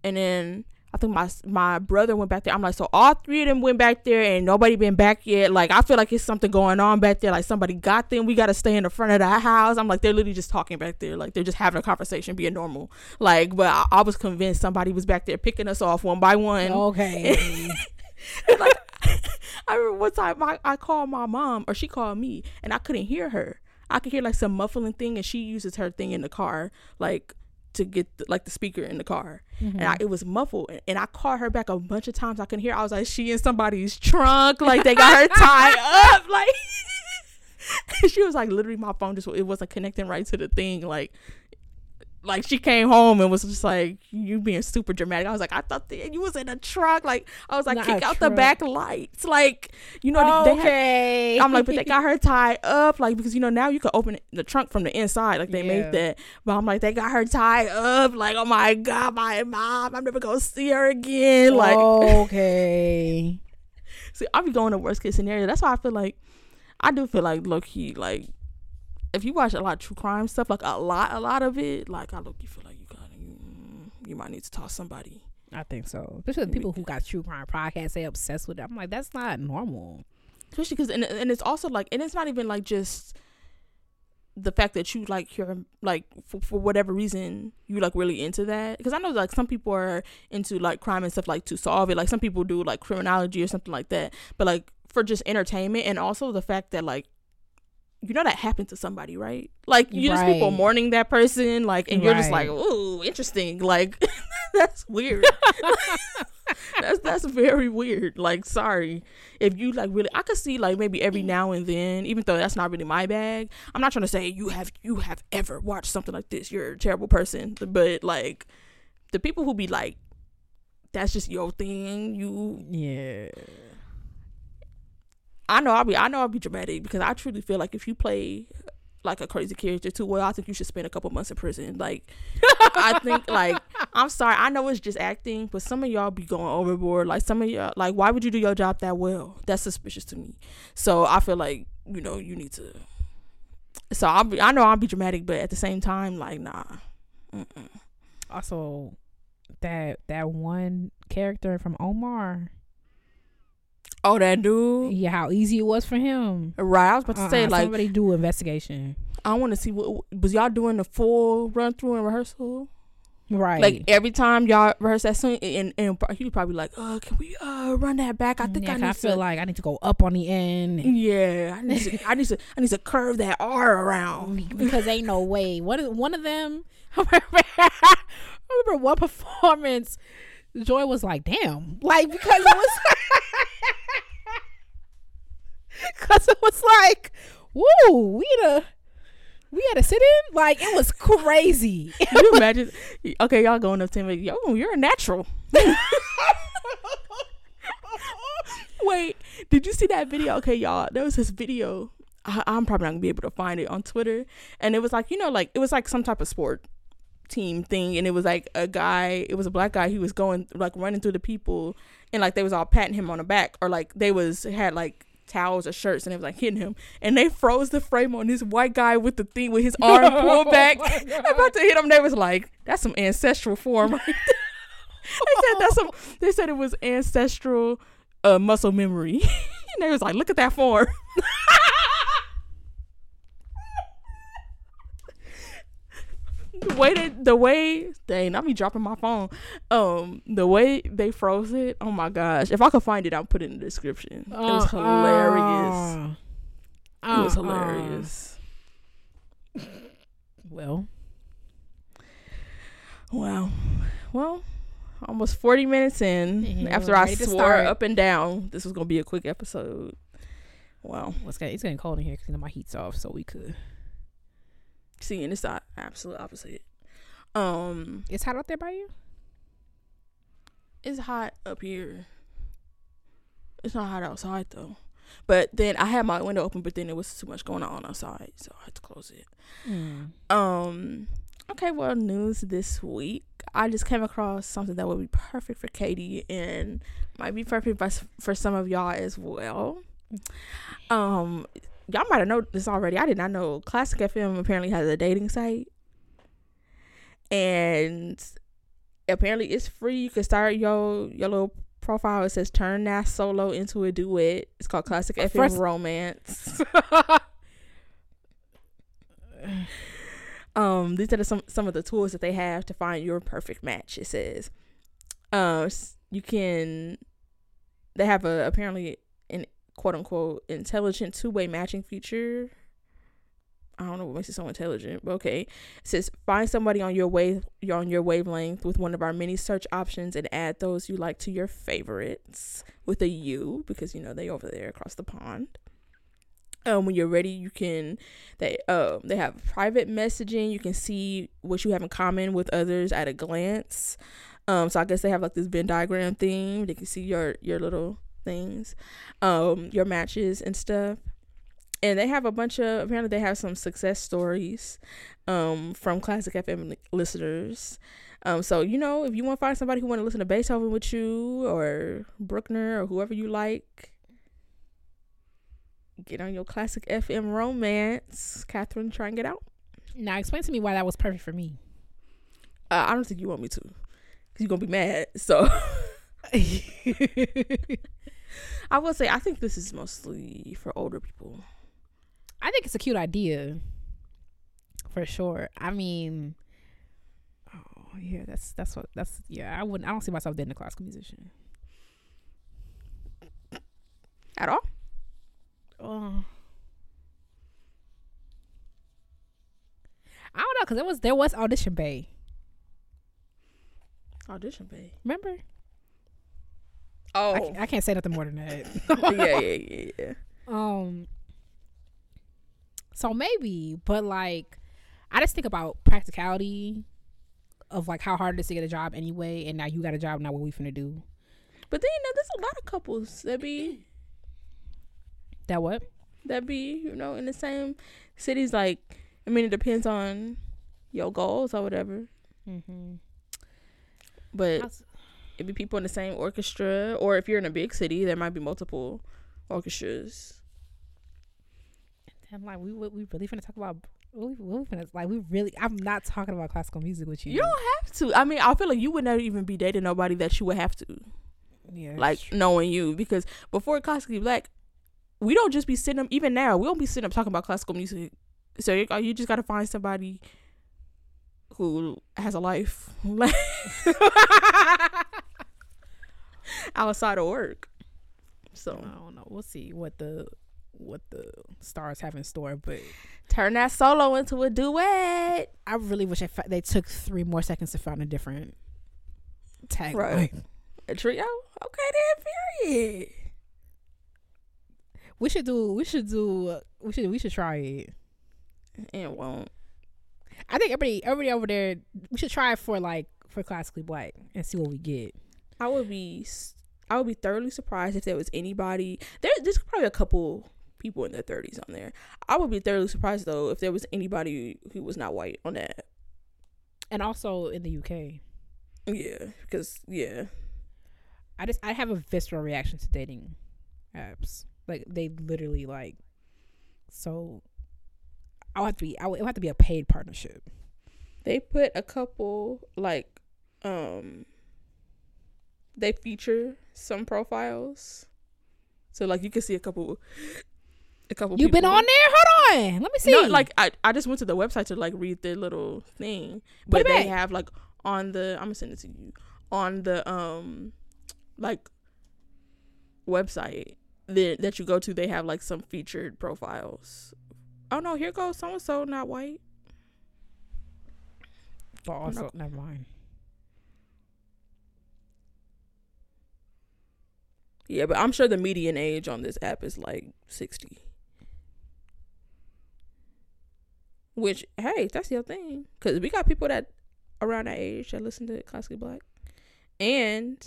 and then I think my my brother went back there. I'm like, so all three of them went back there, and nobody been back yet. Like I feel like it's something going on back there. Like somebody got them. We got to stay in the front of the house. I'm like, they're literally just talking back there. Like they're just having a conversation, being normal. Like, but I, I was convinced somebody was back there picking us off one by one. Okay. like, I remember one time I, I called my mom, or she called me, and I couldn't hear her. I could hear like some muffling thing, and she uses her thing in the car, like to get the, like the speaker in the car, and I, mm-hmm. it was muffled. And, and I called her back a bunch of times. I couldn't hear. I was like, she in somebody's trunk, like they got her tied up, like. she was like, literally, my phone just it wasn't connecting right to the thing, like like she came home and was just like you being super dramatic. I was like, I thought that you was in a truck. Like I was like, Not kick out the back lights. Like you know, they, they had, okay. I'm like, but they got her tied up, like because you know now you can open the trunk from the inside, like they Yeah. made that. But I'm like, they got her tied up, like oh my god, my mom, I'm never gonna see her again. Like, okay. see, I'll be going to worst case scenario. That's why I feel like I do feel like low key, like if you watch a lot of true crime stuff, like a lot, a lot of it, like I look, you feel like you got you, mm, you might need to talk somebody. I think so. Especially the people who got true crime podcasts, they obsessed with it. I'm like, that's not normal. especially because and, and it's also like and it's not even like just the fact that you like you're like for, for whatever reason you like really into that because i know like some people are into like crime and stuff like to solve it like some people do like criminology or something like that but like for just entertainment and also the fact that like you know that happened to somebody right? Like you just people mourning that person like and you're just like Right. ooh interesting like that's weird. That's that's very weird. Like sorry. If you like really i could see like maybe every now and then even though that's not really my bag i'm not trying to say you have you have ever watched something like this you're a terrible person but like the people who be like that's just your thing you Yeah. I know i'll be i know i'll be dramatic because i truly feel like if you play like a crazy character too well i think you should spend a couple months in prison like i think like i'm sorry i know it's just acting but some of y'all be going overboard like some of y'all like why would you do your job that well that's suspicious to me so i feel like you know you need to so i'll be i know i'll be dramatic but at the same time like nah Mm-mm. Also, that that one character from Omar. Oh that dude Yeah, how easy it was for him. right i was about to say Uh-uh, like somebody do investigation. i want to see what was y'all doing the full run through and rehearsal Right. Like every time y'all rehearse that song, and, and he would probably like, "Oh, can we uh run that back? I think yeah, I need I feel to, like I need to go up on the end yeah, I need to, I need to, I need to curve that R around." because ain't no way. One of one of them. I remember one performance. Joy was like, "Damn!" Like because it was because it was like, "Woo, we had a we had to sit in." Like it was crazy. Can you imagine? Okay, y'all going up to like, "Yo, you're a natural." Wait, did you see that video? Okay, y'all, there was this video. I, I'm probably not gonna be able to find it on Twitter, and it was like you know, like it was like some type of sport team thing, and it was like a guy. It was a black guy. He was going like running through the people, and like they was all patting him on the back, or like they was had like towels or shirts, and it was like hitting him, and they froze the frame on this white guy with the thing with his arm pulled back, about to hit him. They was like, "That's some ancestral form." right there." they said that's some. They said it was ancestral uh, muscle memory, and they was like, "Look at that form." The way that the way dang, I be dropping my phone. Um, the way they froze it. Oh my gosh! If I could find it, I'll put it in the description. It was hilarious. Uh, It was uh. hilarious. Well, Wow. Well, almost 40 minutes in Yeah, after I swore up and down this was going to be a quick episode. Wow. well, it's getting, it's getting cold in here because you know my heat's off, so we could. See, and it's the absolute opposite. Um, It's hot out there by you. it's hot up here. It's not hot outside though. But then I had my window open, but then there was too much going on outside, so I had to close it. Um. Okay, well, news this week. I just came across something that would be perfect for Katie and might be perfect for, for some of y'all as well. Um, y'all might have known this already. I did not know Classic FM apparently has a dating site, and apparently it's free. You can start your your little profile. It says turn that solo into a duet. It's called Classic FM First- Romance. um, these are some some of the tools that they have to find your perfect match. It says, uh, you can. They have a apparently quote unquote intelligent two way matching feature. I don't know what makes it so intelligent, but okay. It says find somebody on your wave you're on your wavelength with one of our many search options and add those you like to your favorites with a U because you know they over there across the pond. Um, when you're ready, you can they um they have private messaging. You can see what you have in common with others at a glance. Um, so I guess they have like this Venn diagram thing. They can see your your little things, um, your matches and stuff. And they have a bunch of apparently they have some success stories, um, from classic FM listeners. Um, so you know if you want to find somebody who want to listen to Beethoven with you or Bruckner or whoever you like, get on your classic FM romance. Catherine, try and get out. Now explain to me why that was perfect for me. Uh, I don't think you want me to, cause you're gonna be mad. So I will say I think this is mostly for older people. I think it's a cute idea. For sure. I mean Oh yeah, that's that's what that's yeah, I wouldn't I don't see myself dating a classical musician. At all? Oh. I don't know because there was there was audition bay. Audition bay. Remember? Oh, I, I can't say nothing more than that. yeah, yeah, yeah, yeah. Um. So maybe, but like, I just think about practicality of like how hard it is to get a job anyway, and now you got a job. Now what we finna do? But then you know, there's a lot of couples that be That what? that be you know in the same cities. Like, I mean, it depends on your goals or whatever. Mm-hmm. But it be people in the same orchestra, or if you're in a big city, there might be multiple orchestras. I'm like, we we really finna talk about. We, we finna like we really. I'm not talking about classical music with you. You don't have to. I mean, I feel like you would never even be dating nobody that you would have to. yeah, like knowing you because before classically black we don't just be sitting up even now we don't be sitting up talking about classical music so you, you just got to find somebody who has a life outside of work so I don't know. We'll see what the what the stars have in store, but turn that solo into a duet I really wish I fa- they took three more seconds to find a different tag. Right. a trio okay then period We should do. We should do. We should. We should try it. and it won't I think everybody, everybody over there, we should try it for like for classically black and see what we get. I would be I would be thoroughly surprised if there was anybody there there's probably a couple people in their 30s on there. I would be thoroughly surprised though if there was anybody who was not white on that. And also in the UK, Yeah, because yeah. I just I have a visceral reaction to dating apps. Like they literally like. So, I'll have to be. I would, it would have to be a paid partnership. They put a couple like um they feature some profiles. So like you can see a couple a couple You've been on there. Hold on. Let me see. No, like I, I just went to the website to like read their little thing, but they back. have like on the I'm gonna send it to you on the um like website that that you go to. They have like some featured profiles. Oh no, here goes so and so not white. But also, No. never mind. Yeah, but I'm sure the median age on this app is like sixty. Which hey, that's your thing, cause we got people that around that age that listen to classically black, and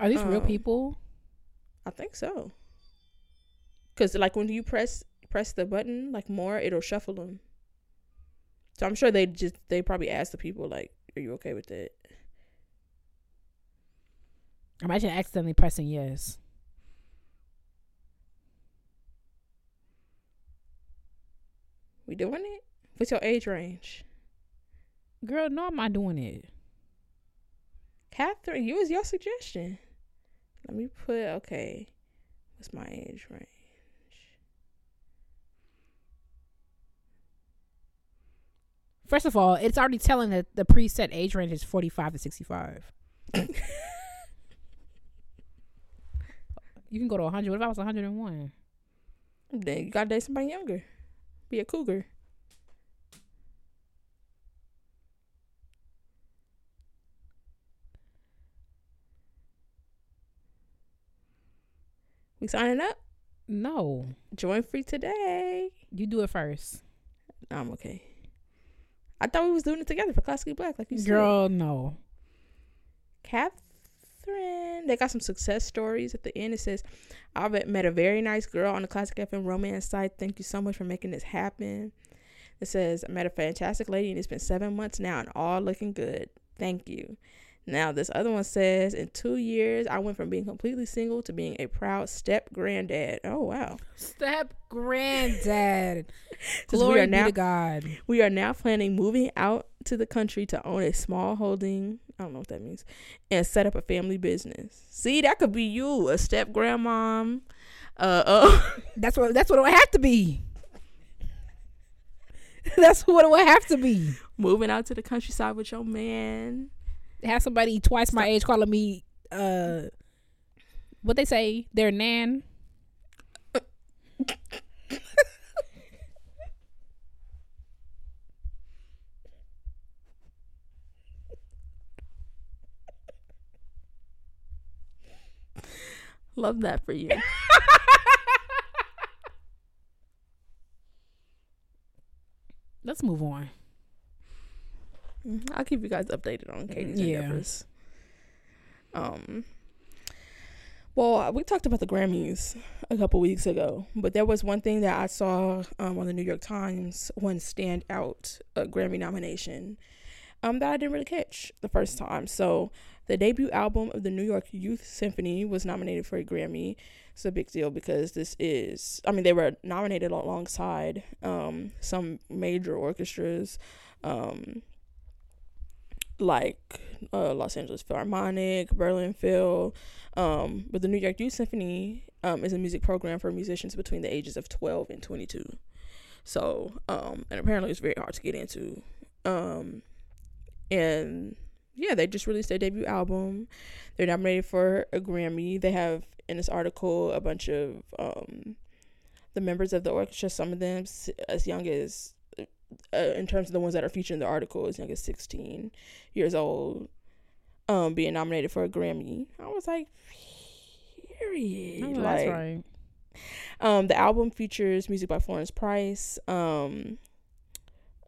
Are these real Um, people? I think so. Cause like when you press press the button like more, it'll shuffle them. So I'm sure they just they probably ask the people like, "Are you okay with that?" Imagine accidentally pressing yes. We doing it? What's your age range? Girl, no, I'm not doing it. Catherine, you was your suggestion. Let me put okay. What's my age range? First of all, it's already telling that the preset age range is 45 to 65. you can go to 100. What if I was 101? Then you gotta date somebody younger. Be a cougar. We signing up? No. Join free today. You do it first. I'm okay. I thought we was doing it together for Classically Black, like you said. Girl, no. They got some success stories at the end. It says, I've met a very nice girl on the Classic FM romance site. Thank you so much for making this happen. It says, I met a fantastic lady and it's been seven months now and all looking good. Thank you. Now, this other one says, in two years, I went from being completely single to being a proud step granddad. Oh, wow. Step granddad. Glory we are be to God. we are now planning moving out to the country to own a small holding. I don't know what that means, and set up a family business. See, that could be you, a step grandmom. Uh, uh That's what that's what it would have to be. that's what it would have to be. moving out to the countryside with your man. Have somebody twice my age calling me uh what they say, their nan. Love that for you. Let's move on. Mhm. I'll keep you guys updated on Katie's Yeah. endeavors. Um. Well, we talked about the Grammys a couple weeks ago, but there was one thing that I saw um, on the New York Times, one standout uh, Grammy nomination, um, that I didn't really catch the first time. So, the debut album of the New York Youth Symphony was nominated for a Grammy. It's a big deal because this is, I mean, they were nominated alongside um, some major orchestras. Um, like uh, Los Angeles Philharmonic, Berlin Phil, um, but the New York Youth Symphony um, is a music program for musicians between the ages of 12 and 22. So, um, and apparently it's very hard to get into. Um, and yeah, they just released their debut album. They're nominated for a Grammy. They have in this article a bunch of um, the members of the orchestra, some of them as young as uh, in terms of the ones that are featured in the article, as young as 16 years old, um, being nominated for a Grammy. I was like, period. Oh, like, that's right. um, the album features music by Florence Price, um,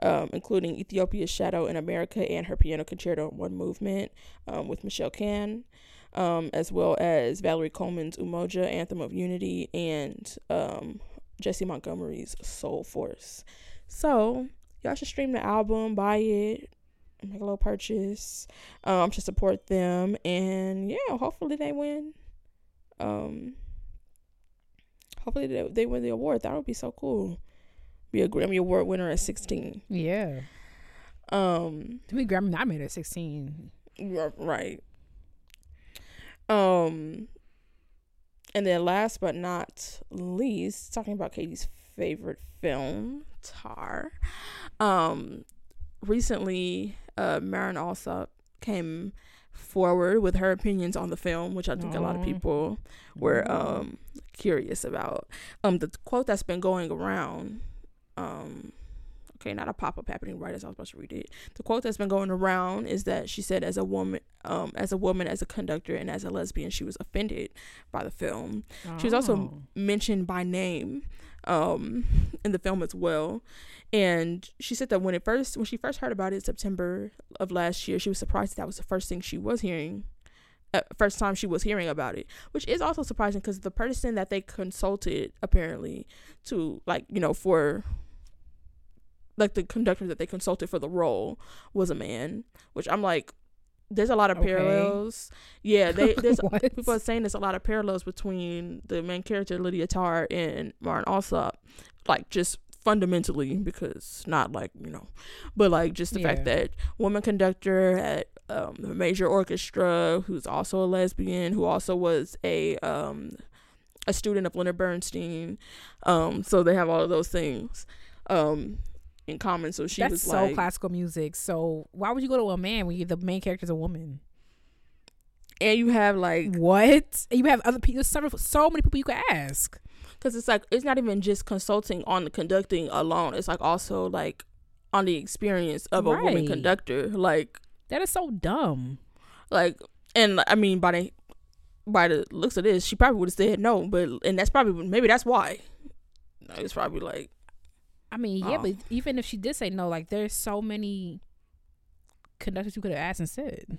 um, including Ethiopia's Shadow in America and her piano concerto in one movement um, with Michelle Cann, um, as well as Valerie Coleman's Umoja, Anthem of Unity, and um, Jessie Montgomery's Soul Force. So, y'all should stream the album, buy it, make a little purchase um, to support them. And yeah, hopefully they win. Um, hopefully they, they win the award. That would be so cool. Be a Grammy Award winner at 16. Yeah. Um, To be Grammy nominated at 16. right. Um, and then last but not least, talking about Katie's favorite film, Tar. Um, recently, uh, Marin Alsop came forward with her opinions on the film, which I think a lot of people were um curious about. Um, the quote that's been going around, um, okay, not a pop up happening right as I was about to read it. The quote that's been going around is that she said, as a woman, um, as a woman, as a conductor, and as a lesbian, she was offended by the film. She was also Oh. mentioned by name um in the film as well and she said that when it first when she first heard about it in september of last year she was surprised that, that was the first thing she was hearing Uh, first time she was hearing about it, which is also surprising because the person that they consulted apparently to like you know for like the conductor that they consulted for the role was a man, which I'm like, there's a lot of Okay. parallels. Yeah, they there's people are saying there's a lot of parallels between the main character Lydia Tár and Marin Alsop, like just fundamentally because not like you know, but like just the fact that woman conductor at um, major orchestra who's also a lesbian who also was a um a student of Leonard Bernstein, um so they have all of those things um in common. So she That's was so like, classical music. So why would you go to a man when you, the main character is a woman? and you have like What? And you have other people. There's several, so many people you could ask. because it's like it's not even just consulting on the conducting alone it's like also like on the experience of a woman conductor like That is so dumb. like and i mean by the by the looks of this she probably would have said no but and that's probably maybe that's why it's probably like I mean, yeah, Oh. but even if she did say no, like there's so many conductors you could have asked and said.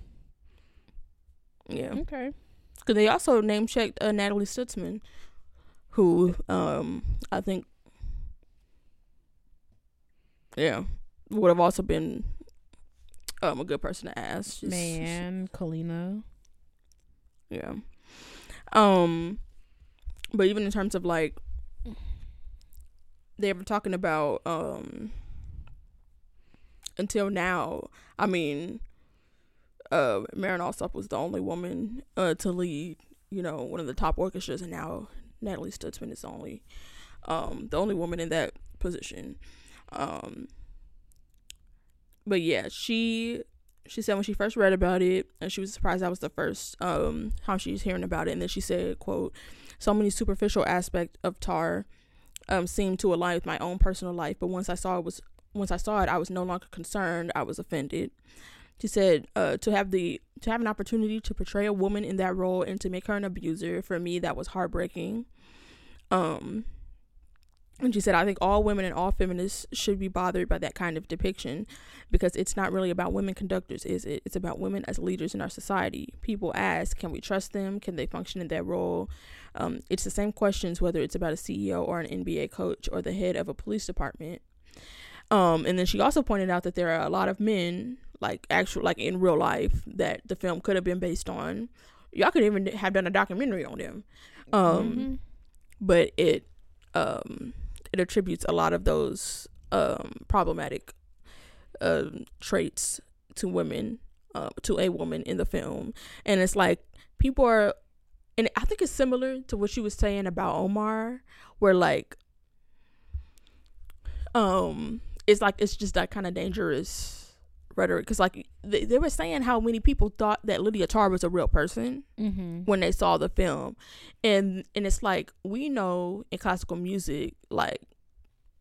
yeah Okay. because they also name checked uh, nathalie stutzmann who um i think yeah would have also been um a good person to ask She's- Man, Kalina. Yeah. Um but even in terms of like they were talking about um until now, I mean uh Marin Alsop was the only woman uh to lead, you know, one of the top orchestras and now Nathalie Stutzmann is the only um the only woman in that position. Um but yeah, she she said when she first read about it and she was surprised that was the first um how she was hearing about it and then she said quote so many superficial aspects of tar um seemed to align with my own personal life but once i saw it was once i saw it i was no longer concerned i was offended. She said uh to have the to have an opportunity to portray a woman in that role and to make her an abuser for me that was heartbreaking. Um and she said, I think all women and all feminists should be bothered by that kind of depiction because it's not really about women conductors, is it? It's about women as leaders in our society. People ask, can we trust them? Can they function in that role? Um, it's the same questions whether it's about a CEO or an NBA coach or the head of a police department. Um, and then she also pointed out that there are a lot of men, like actual, like in real life, that the film could have been based on. Y'all could even have done a documentary on them. Um, Mhm. but it um it attributes a lot of those um problematic um traits to women uh, to a woman in the film. And it's like people are and i think it's similar to what she was saying about omar where like um it's like it's just that kind of dangerous rhetoric because like they, they were saying how many people thought that lydia tár was a real person Mhm. when they saw the film. And and it's like we know in classical music like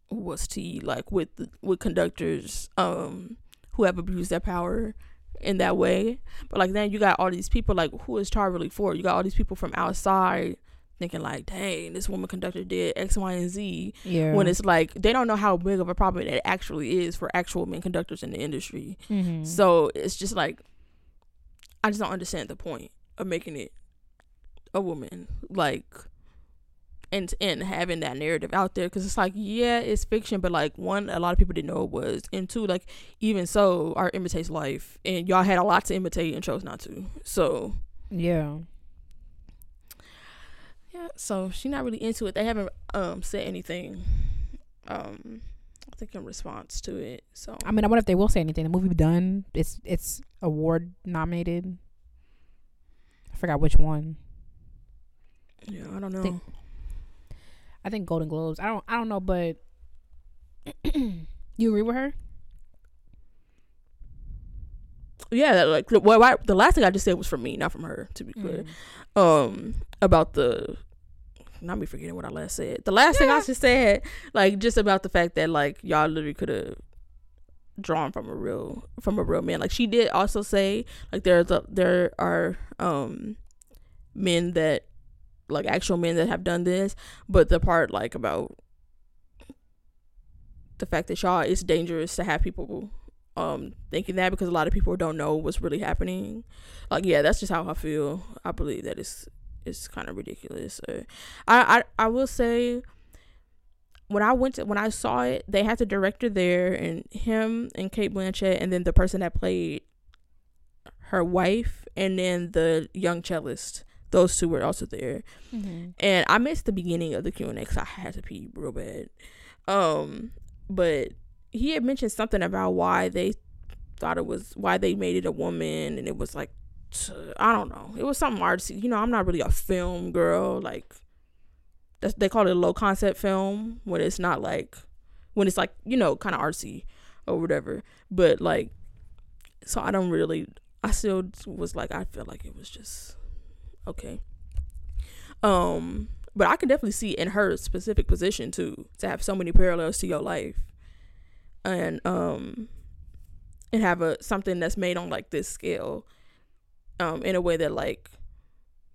what's T like with with conductors um who have abused their power in that way. But like then you got all these people like who is Tar really for? You got all these people from outside thinking like dang this woman conductor did X Y and Z Yeah. when it's like they don't know how big of a problem it actually is for actual men conductors in the industry Mhm. so it's just like I just don't understand the point of making it a woman like and and having that narrative out there because it's like yeah it's fiction but like one a lot of people didn't know it was and two like even so art imitates life and y'all had a lot to imitate and chose not to so yeah. Yeah so she's not really into it they haven't um said anything um I think in response to it so I mean, I wonder if they will say anything. The movie done. It's it's award nominated. I forgot which one. yeah I don't know Think- I think Golden Globes. I don't I don't know, but you agree with her? Yeah like the- well I, the last thing I just said was from me not from her to be clear Mm. um about the not me forgetting what I last said. The last thing I just said, like just about the fact that like y'all literally could have drawn from a real from a real man. Like she did also say like there's a there are um men that like actual men that have done this, but the part like about the fact that y'all it's dangerous to have people um thinking that because a lot of people don't know what's really happening. Like yeah, that's just how I feel. I believe that it's it's kind of ridiculous. So, I, I I will say when I went to when I saw it, they had the director there and him and Cate Blanchett and then the person that played her wife and then the young cellist. Those two were also there, Mm-hmm. and I missed the beginning of the Q and A because I had to pee real bad. Um, but he had mentioned something about why they thought it was why they made it a woman, and it was like I don't know, it was something artsy. You know, I'm not really a film girl. Like they call it a low concept film when it's not like when it's like you know kind of artsy or whatever. But like, so I don't really. I still was like I feel like it was just okay. Um, but I can definitely see in her specific position too to have so many parallels to your life, and um, and have a something that's made on like this scale, um, in a way that like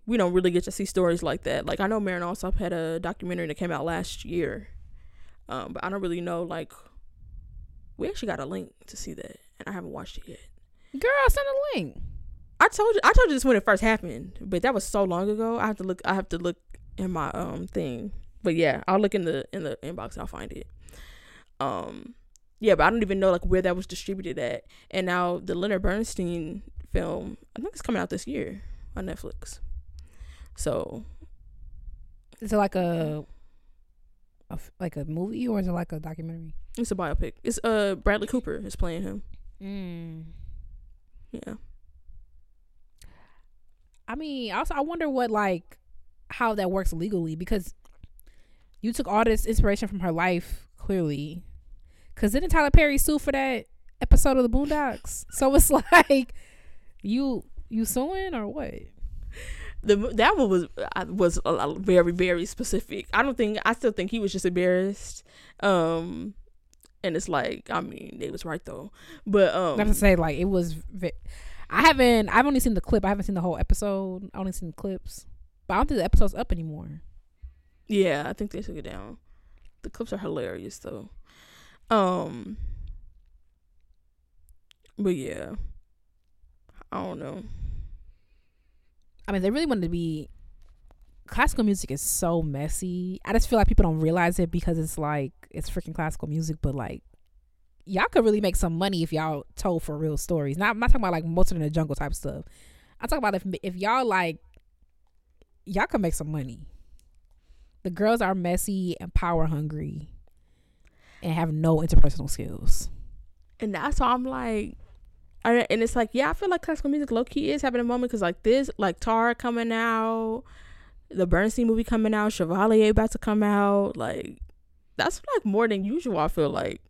we don't really get to see stories like that. Like I know Marin Alsop had a documentary that came out last year, um, but I don't really know like we actually got a link to see that, and I haven't watched it yet. Girl, send a link. I told you I told you this when it first happened, but that was so long ago. I have to look I have to look in my um thing. But yeah, I'll look in the in the inbox and I'll find it. Um yeah, but I don't even know like where that was distributed at. And now the Leonard Bernstein film, I think it's coming out this year on Netflix. So Is it like a like a movie or is it like a documentary? it's a biopic. It's uh Bradley Cooper is playing him. Mm. Yeah. I mean, also I wonder what like how that works legally because you took all this inspiration from her life clearly. Cause didn't Tyler Perry sue for that episode of the Boondocks? So it's like you you suing or what? the that one was uh, was very very specific. I don't think I still think he was just embarrassed. Um, and it's like I mean they was right though, but um, I have to say like it was. Ve- I haven't. I've only seen the clip. I haven't seen the whole episode. I only seen clips, but I don't think the episode's up anymore. yeah I think they took it down. The clips are hilarious though. Um, but yeah, I don't know. I mean, they really wanted to be. Classical music is so messy. I just feel like people don't realize it because it's like it's freaking classical music, but like y'all could really make some money if y'all told for real stories. Not I'm not talking about like Mozart in the Jungle type stuff. I'm talking about if if y'all like y'all could make some money. The girls are messy and power hungry and have no interpersonal skills. and that's why I'm like, and it's like, yeah, I feel like classical music low key is having a moment because like this, like Tar coming out, the Bernstein movie coming out, Chevalier about to come out, like that's like more than usual. I feel like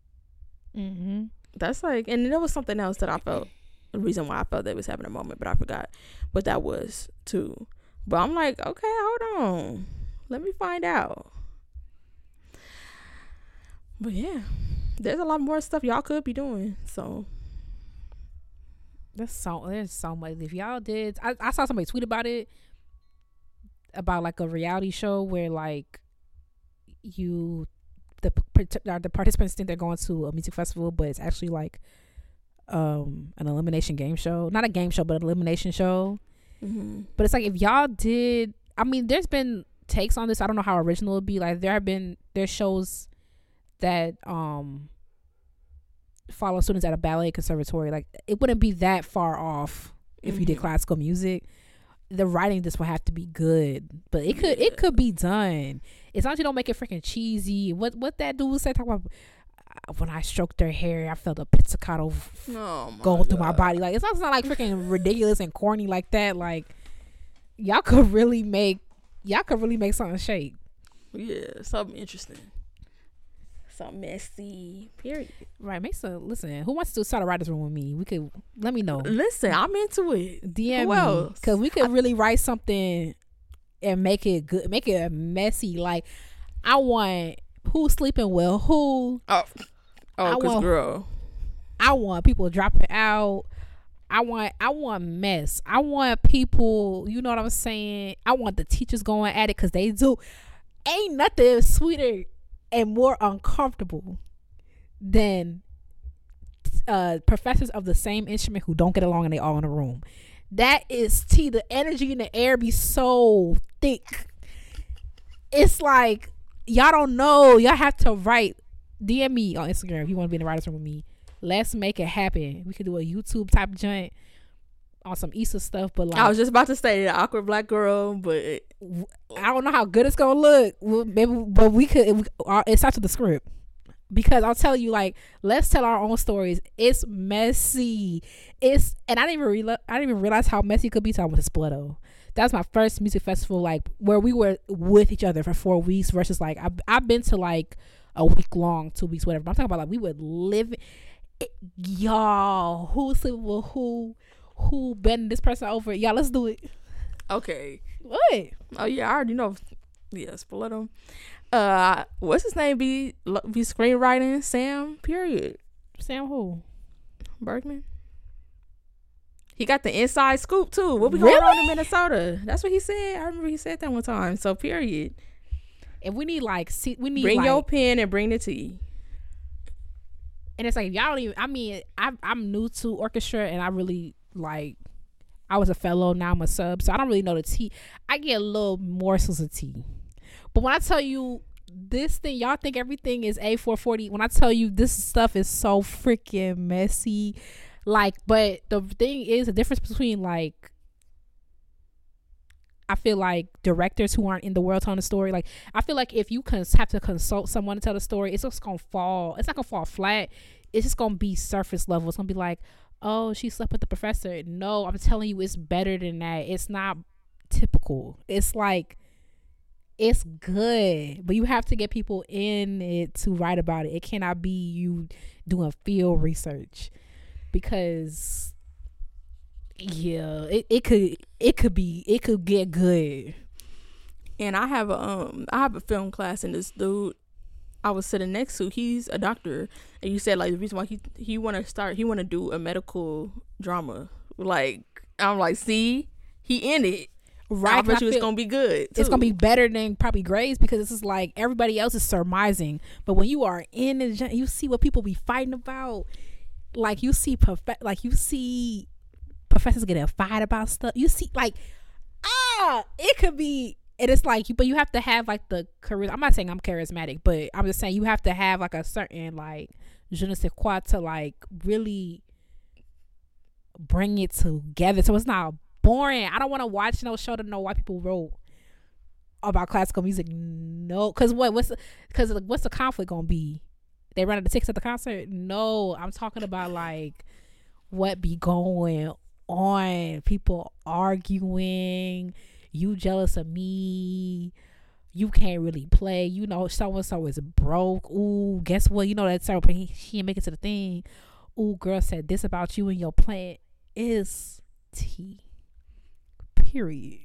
Mm-hmm. that's like, and there was something else that I felt the reason why I felt they was having a moment, but I forgot what that was too. But I'm like, okay, hold on, let me find out. But yeah, there's a lot more stuff y'all could be doing. So That's so there's so much. If y'all did, I, I saw somebody tweet about it about like a reality show where like you the the participants think they're going to a music festival, but it's actually like um an elimination game show, not a game show, but an elimination show. mm-hmm. But it's like if y'all did, I mean, there's been takes on this. I don't know how original it'd be. Like there have been there's shows that um follow students at a ballet conservatory. Like it wouldn't be that far off if you did Mhm. classical music. The writing just would have to be good, but it could it could be done. As long as you don't make it freaking cheesy. What what that dude said talk about. uh, When I stroked her hair, I felt a pizzicato f- Oh going through my body. Like it's not, it's not like freaking ridiculous and corny like that. Like y'all could really make y'all could really make something shake. Yeah, something interesting. Something messy. Period. Right, make some listen, who wants to start a writer's room with me? We could let me know. Listen, I'm into it. DM Who me. Cause we could really write something and make it good make it messy. Like I want who's sleeping well, who Oh, oh, cause girl. I want people dropping out. I want I want mess. I want people, you know what I'm saying? I want the teachers going at it cuz they do ain't nothing sweeter and more uncomfortable than uh, professors of the same instrument who don't get along and they all in a room. That is T. The energy in the air be so thick. It's like y'all don't know. Y'all have to write. DM me on Instagram if you want to be in the writers room with me. Let's make it happen. We could do a YouTube type joint on some Easter stuff, but like I was just about to say the awkward black girl, but I don't know how good it's gonna look. Well, maybe, but we could. It, uh, it starts with the script because I'll tell you, like, let's tell our own stories. It's messy. It's and I didn't even realize I didn't even realize how messy it could be. Talking with Spoleto. That's my first music festival, like where we were with each other for four weeks versus like I've I've been to like a week long, two weeks, whatever. But I'm talking about like we would live. It, y'all, who's sleeping with who? Who bending this person over? Y'all, let's do it. okay. What? Oh yeah, I already know. Yeah, Spoleto. Uh, what's his name? Be be screenwriting Sam. Period. Sam who? Bergman. He got the inside scoop too. What we going on in Minnesota? That's what he said. I remember he said that one time. So period. And we need like see, we need Bring like, your pen and bring the tea. and it's like y'all don't even. I mean, I I'm new to orchestra and I really like. I was a fellow, now I'm a sub, so I don't really know the tea. I get a little morsels of tea, but when I tell you this thing, y'all think everything is A four forty. When I tell you this stuff is so freaking messy, like, but the thing is the difference between like. I feel like directors who aren't in the world telling the story, like I feel like if you cons- have to consult someone to tell the story, it's just gonna fall. It's not gonna fall flat. It's just gonna be surface level. It's gonna be like, oh, she slept with the professor. No, I'm telling you, it's better than that. It's not typical. It's like, it's good, but you have to get people in it to write about it. It cannot be you doing field research because yeah, it, it could it could be it could get good. And I have a um I have a film class and this dude I was sitting next to, he's a doctor and you said like the reason why he he wanna start he wanna do a medical drama. Like I'm like, see, he in it. Right, I bet you it's gonna be good. it's gonna be better than probably grades because this is like everybody else is surmising but when you are in it you see what people be fighting about like you see prof- like you see professors get a fight about stuff you see like ah it could be it's like but you have to have like the charisma i'm not saying i'm charismatic but i'm just saying you have to have like a certain like je ne sais quoi to like really bring it together. So it's not boring. I don't want to watch no show to know why people wrote about classical music. No because what what's because what's the conflict gonna be? They run out of tickets at the concert? No i'm talking about like what be going on people arguing you jealous of me you can't really play you know so and so is broke ooh guess what you know that certain he, he didn't make it to the thing ooh girl said this about you and your plan is tea period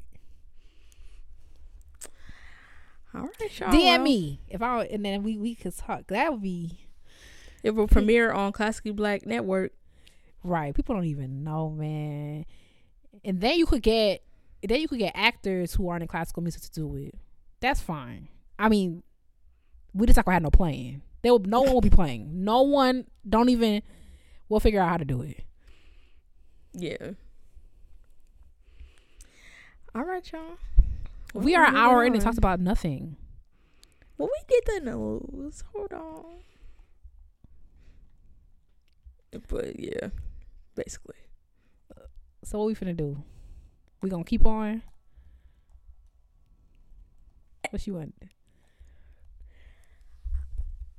All right, y'all. DM well, me if I and then we we could talk. That would be It will premiere on Classically Black Network. right. People don't even know, man. And then you could get then you could get actors who aren't in classical music to do it. That's fine. I mean, we just not gonna have no playing. There will no one will be playing. No one. Don't even. We'll figure out how to do it. Yeah. All right, y'all. we are an hour in and talked about nothing. Well, we did the nose. Hold on. But yeah, basically. So what we finna do? We gonna keep on. What you want?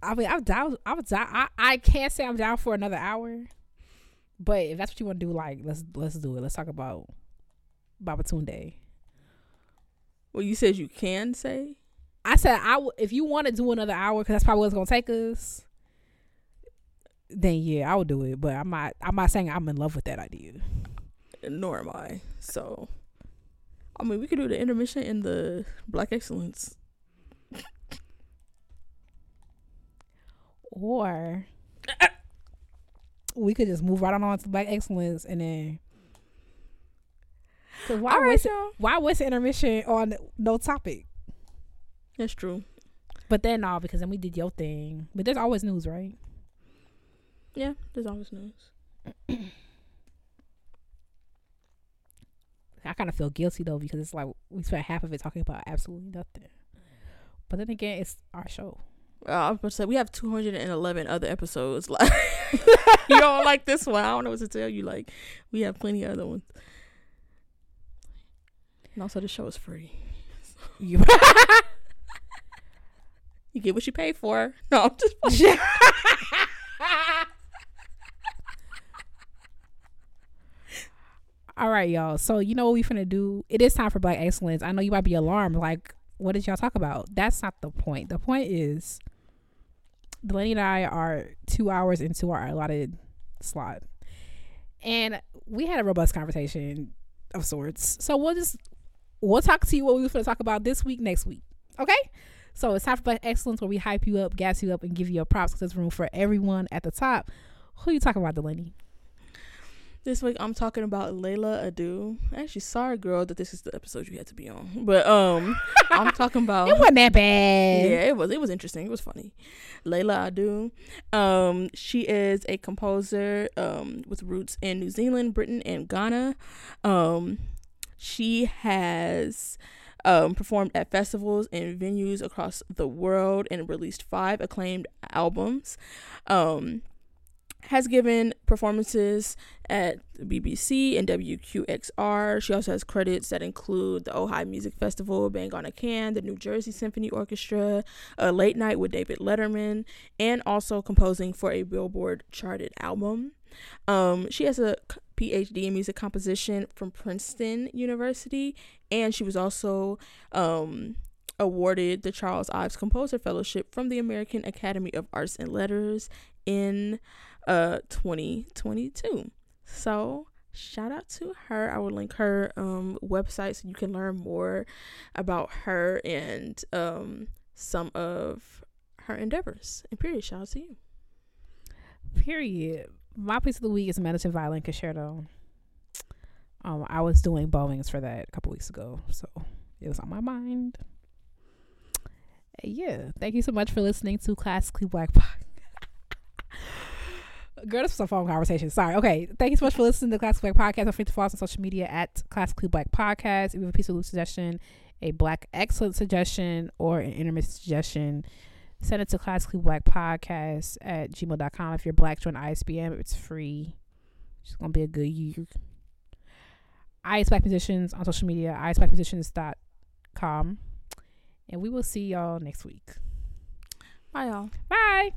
I mean, I'm down. I'm down. I, I can't say I'm down for another hour, but if that's what you want to do, like let's let's do it. Let's talk about Babatunde. Well, you said you can say. I said I w- if you want to do another hour because that's probably what's gonna take us. Then yeah, I would do it. But I'm not. I'm not saying I'm in love with that idea. Nor am I. So, I mean, we could do the intermission in the Black Excellence. Or we could just move right on on to Black Excellence and then. Cause why All right, y'all. why an intermission on no topic? That's true. But then no, because then we did your thing. But there's always news, right? Yeah, there's always news. I kind of feel guilty though because it's like we spent half of it talking about absolutely nothing. But then again, it's our show. Uh, I was about to say we have 211 other episodes. Like you don't like this one. I don't know what to tell you. Like we have plenty of other ones. And also, the show is free. You You get what you pay for. No, I'm just All right, y'all. So you know what we're finna do? It is time for Black Excellence. I know you might be alarmed. Like, what did y'all talk about? That's not the point. The point is, Delaney and I are two hours into our allotted slot, and we had a robust conversation of sorts. So we'll just we'll talk to you what we were gonna talk about this week, next week. Okay. So it's time for Black Excellence, where we hype you up, gas you up, and give you a props because there's room for everyone at the top. Who you talking about, Delaney? This week I'm talking about Leila Adu. Actually, sorry, girl, that this is the episode you had to be on. But um, I'm talking about. It wasn't that bad. Yeah, it was. It was interesting. It was funny. Leila Adu. Um, she is a composer um, with roots in New Zealand, Britain, and Ghana. Um, she has um, performed at festivals and venues across the world and released five acclaimed albums. Um, has given performances at BBC and WQXR. She also has credits that include the Ojai Music Festival, Bang on a Can, the New Jersey Symphony Orchestra, a Late Night with David Letterman, and also composing for a Billboard charted album. Um, she has a PhD in music composition from Princeton University, and she was also um, awarded the Charles Ives Composer Fellowship from the American Academy of Arts and Letters in uh 2022. So shout out to her. I will link her um website so you can learn more about her and um some of her endeavors. And period, shout out to you. Period. My piece of the week is Mendelssohn Violin Concerto. Um, I was doing bowings for that a couple weeks ago, so it was on my mind. Yeah, thank you so much for listening to Classically Black Podcast. Girl, this was a phone conversation. Sorry. Okay. Thank you so much for listening to Classically Black Podcast. Don't forget to follow us on social media at Classically Black Podcast. If you have a piece of loose suggestion, a Black Excellent suggestion, or an intermittent suggestion, send it to Classically Black Podcast at gmail.com. If you're black, join ISBM. It's free. It's going to be a good year. IS Black Musicians on social media, isblackmusicians.com. And we will see y'all next week. Bye y'all. Bye.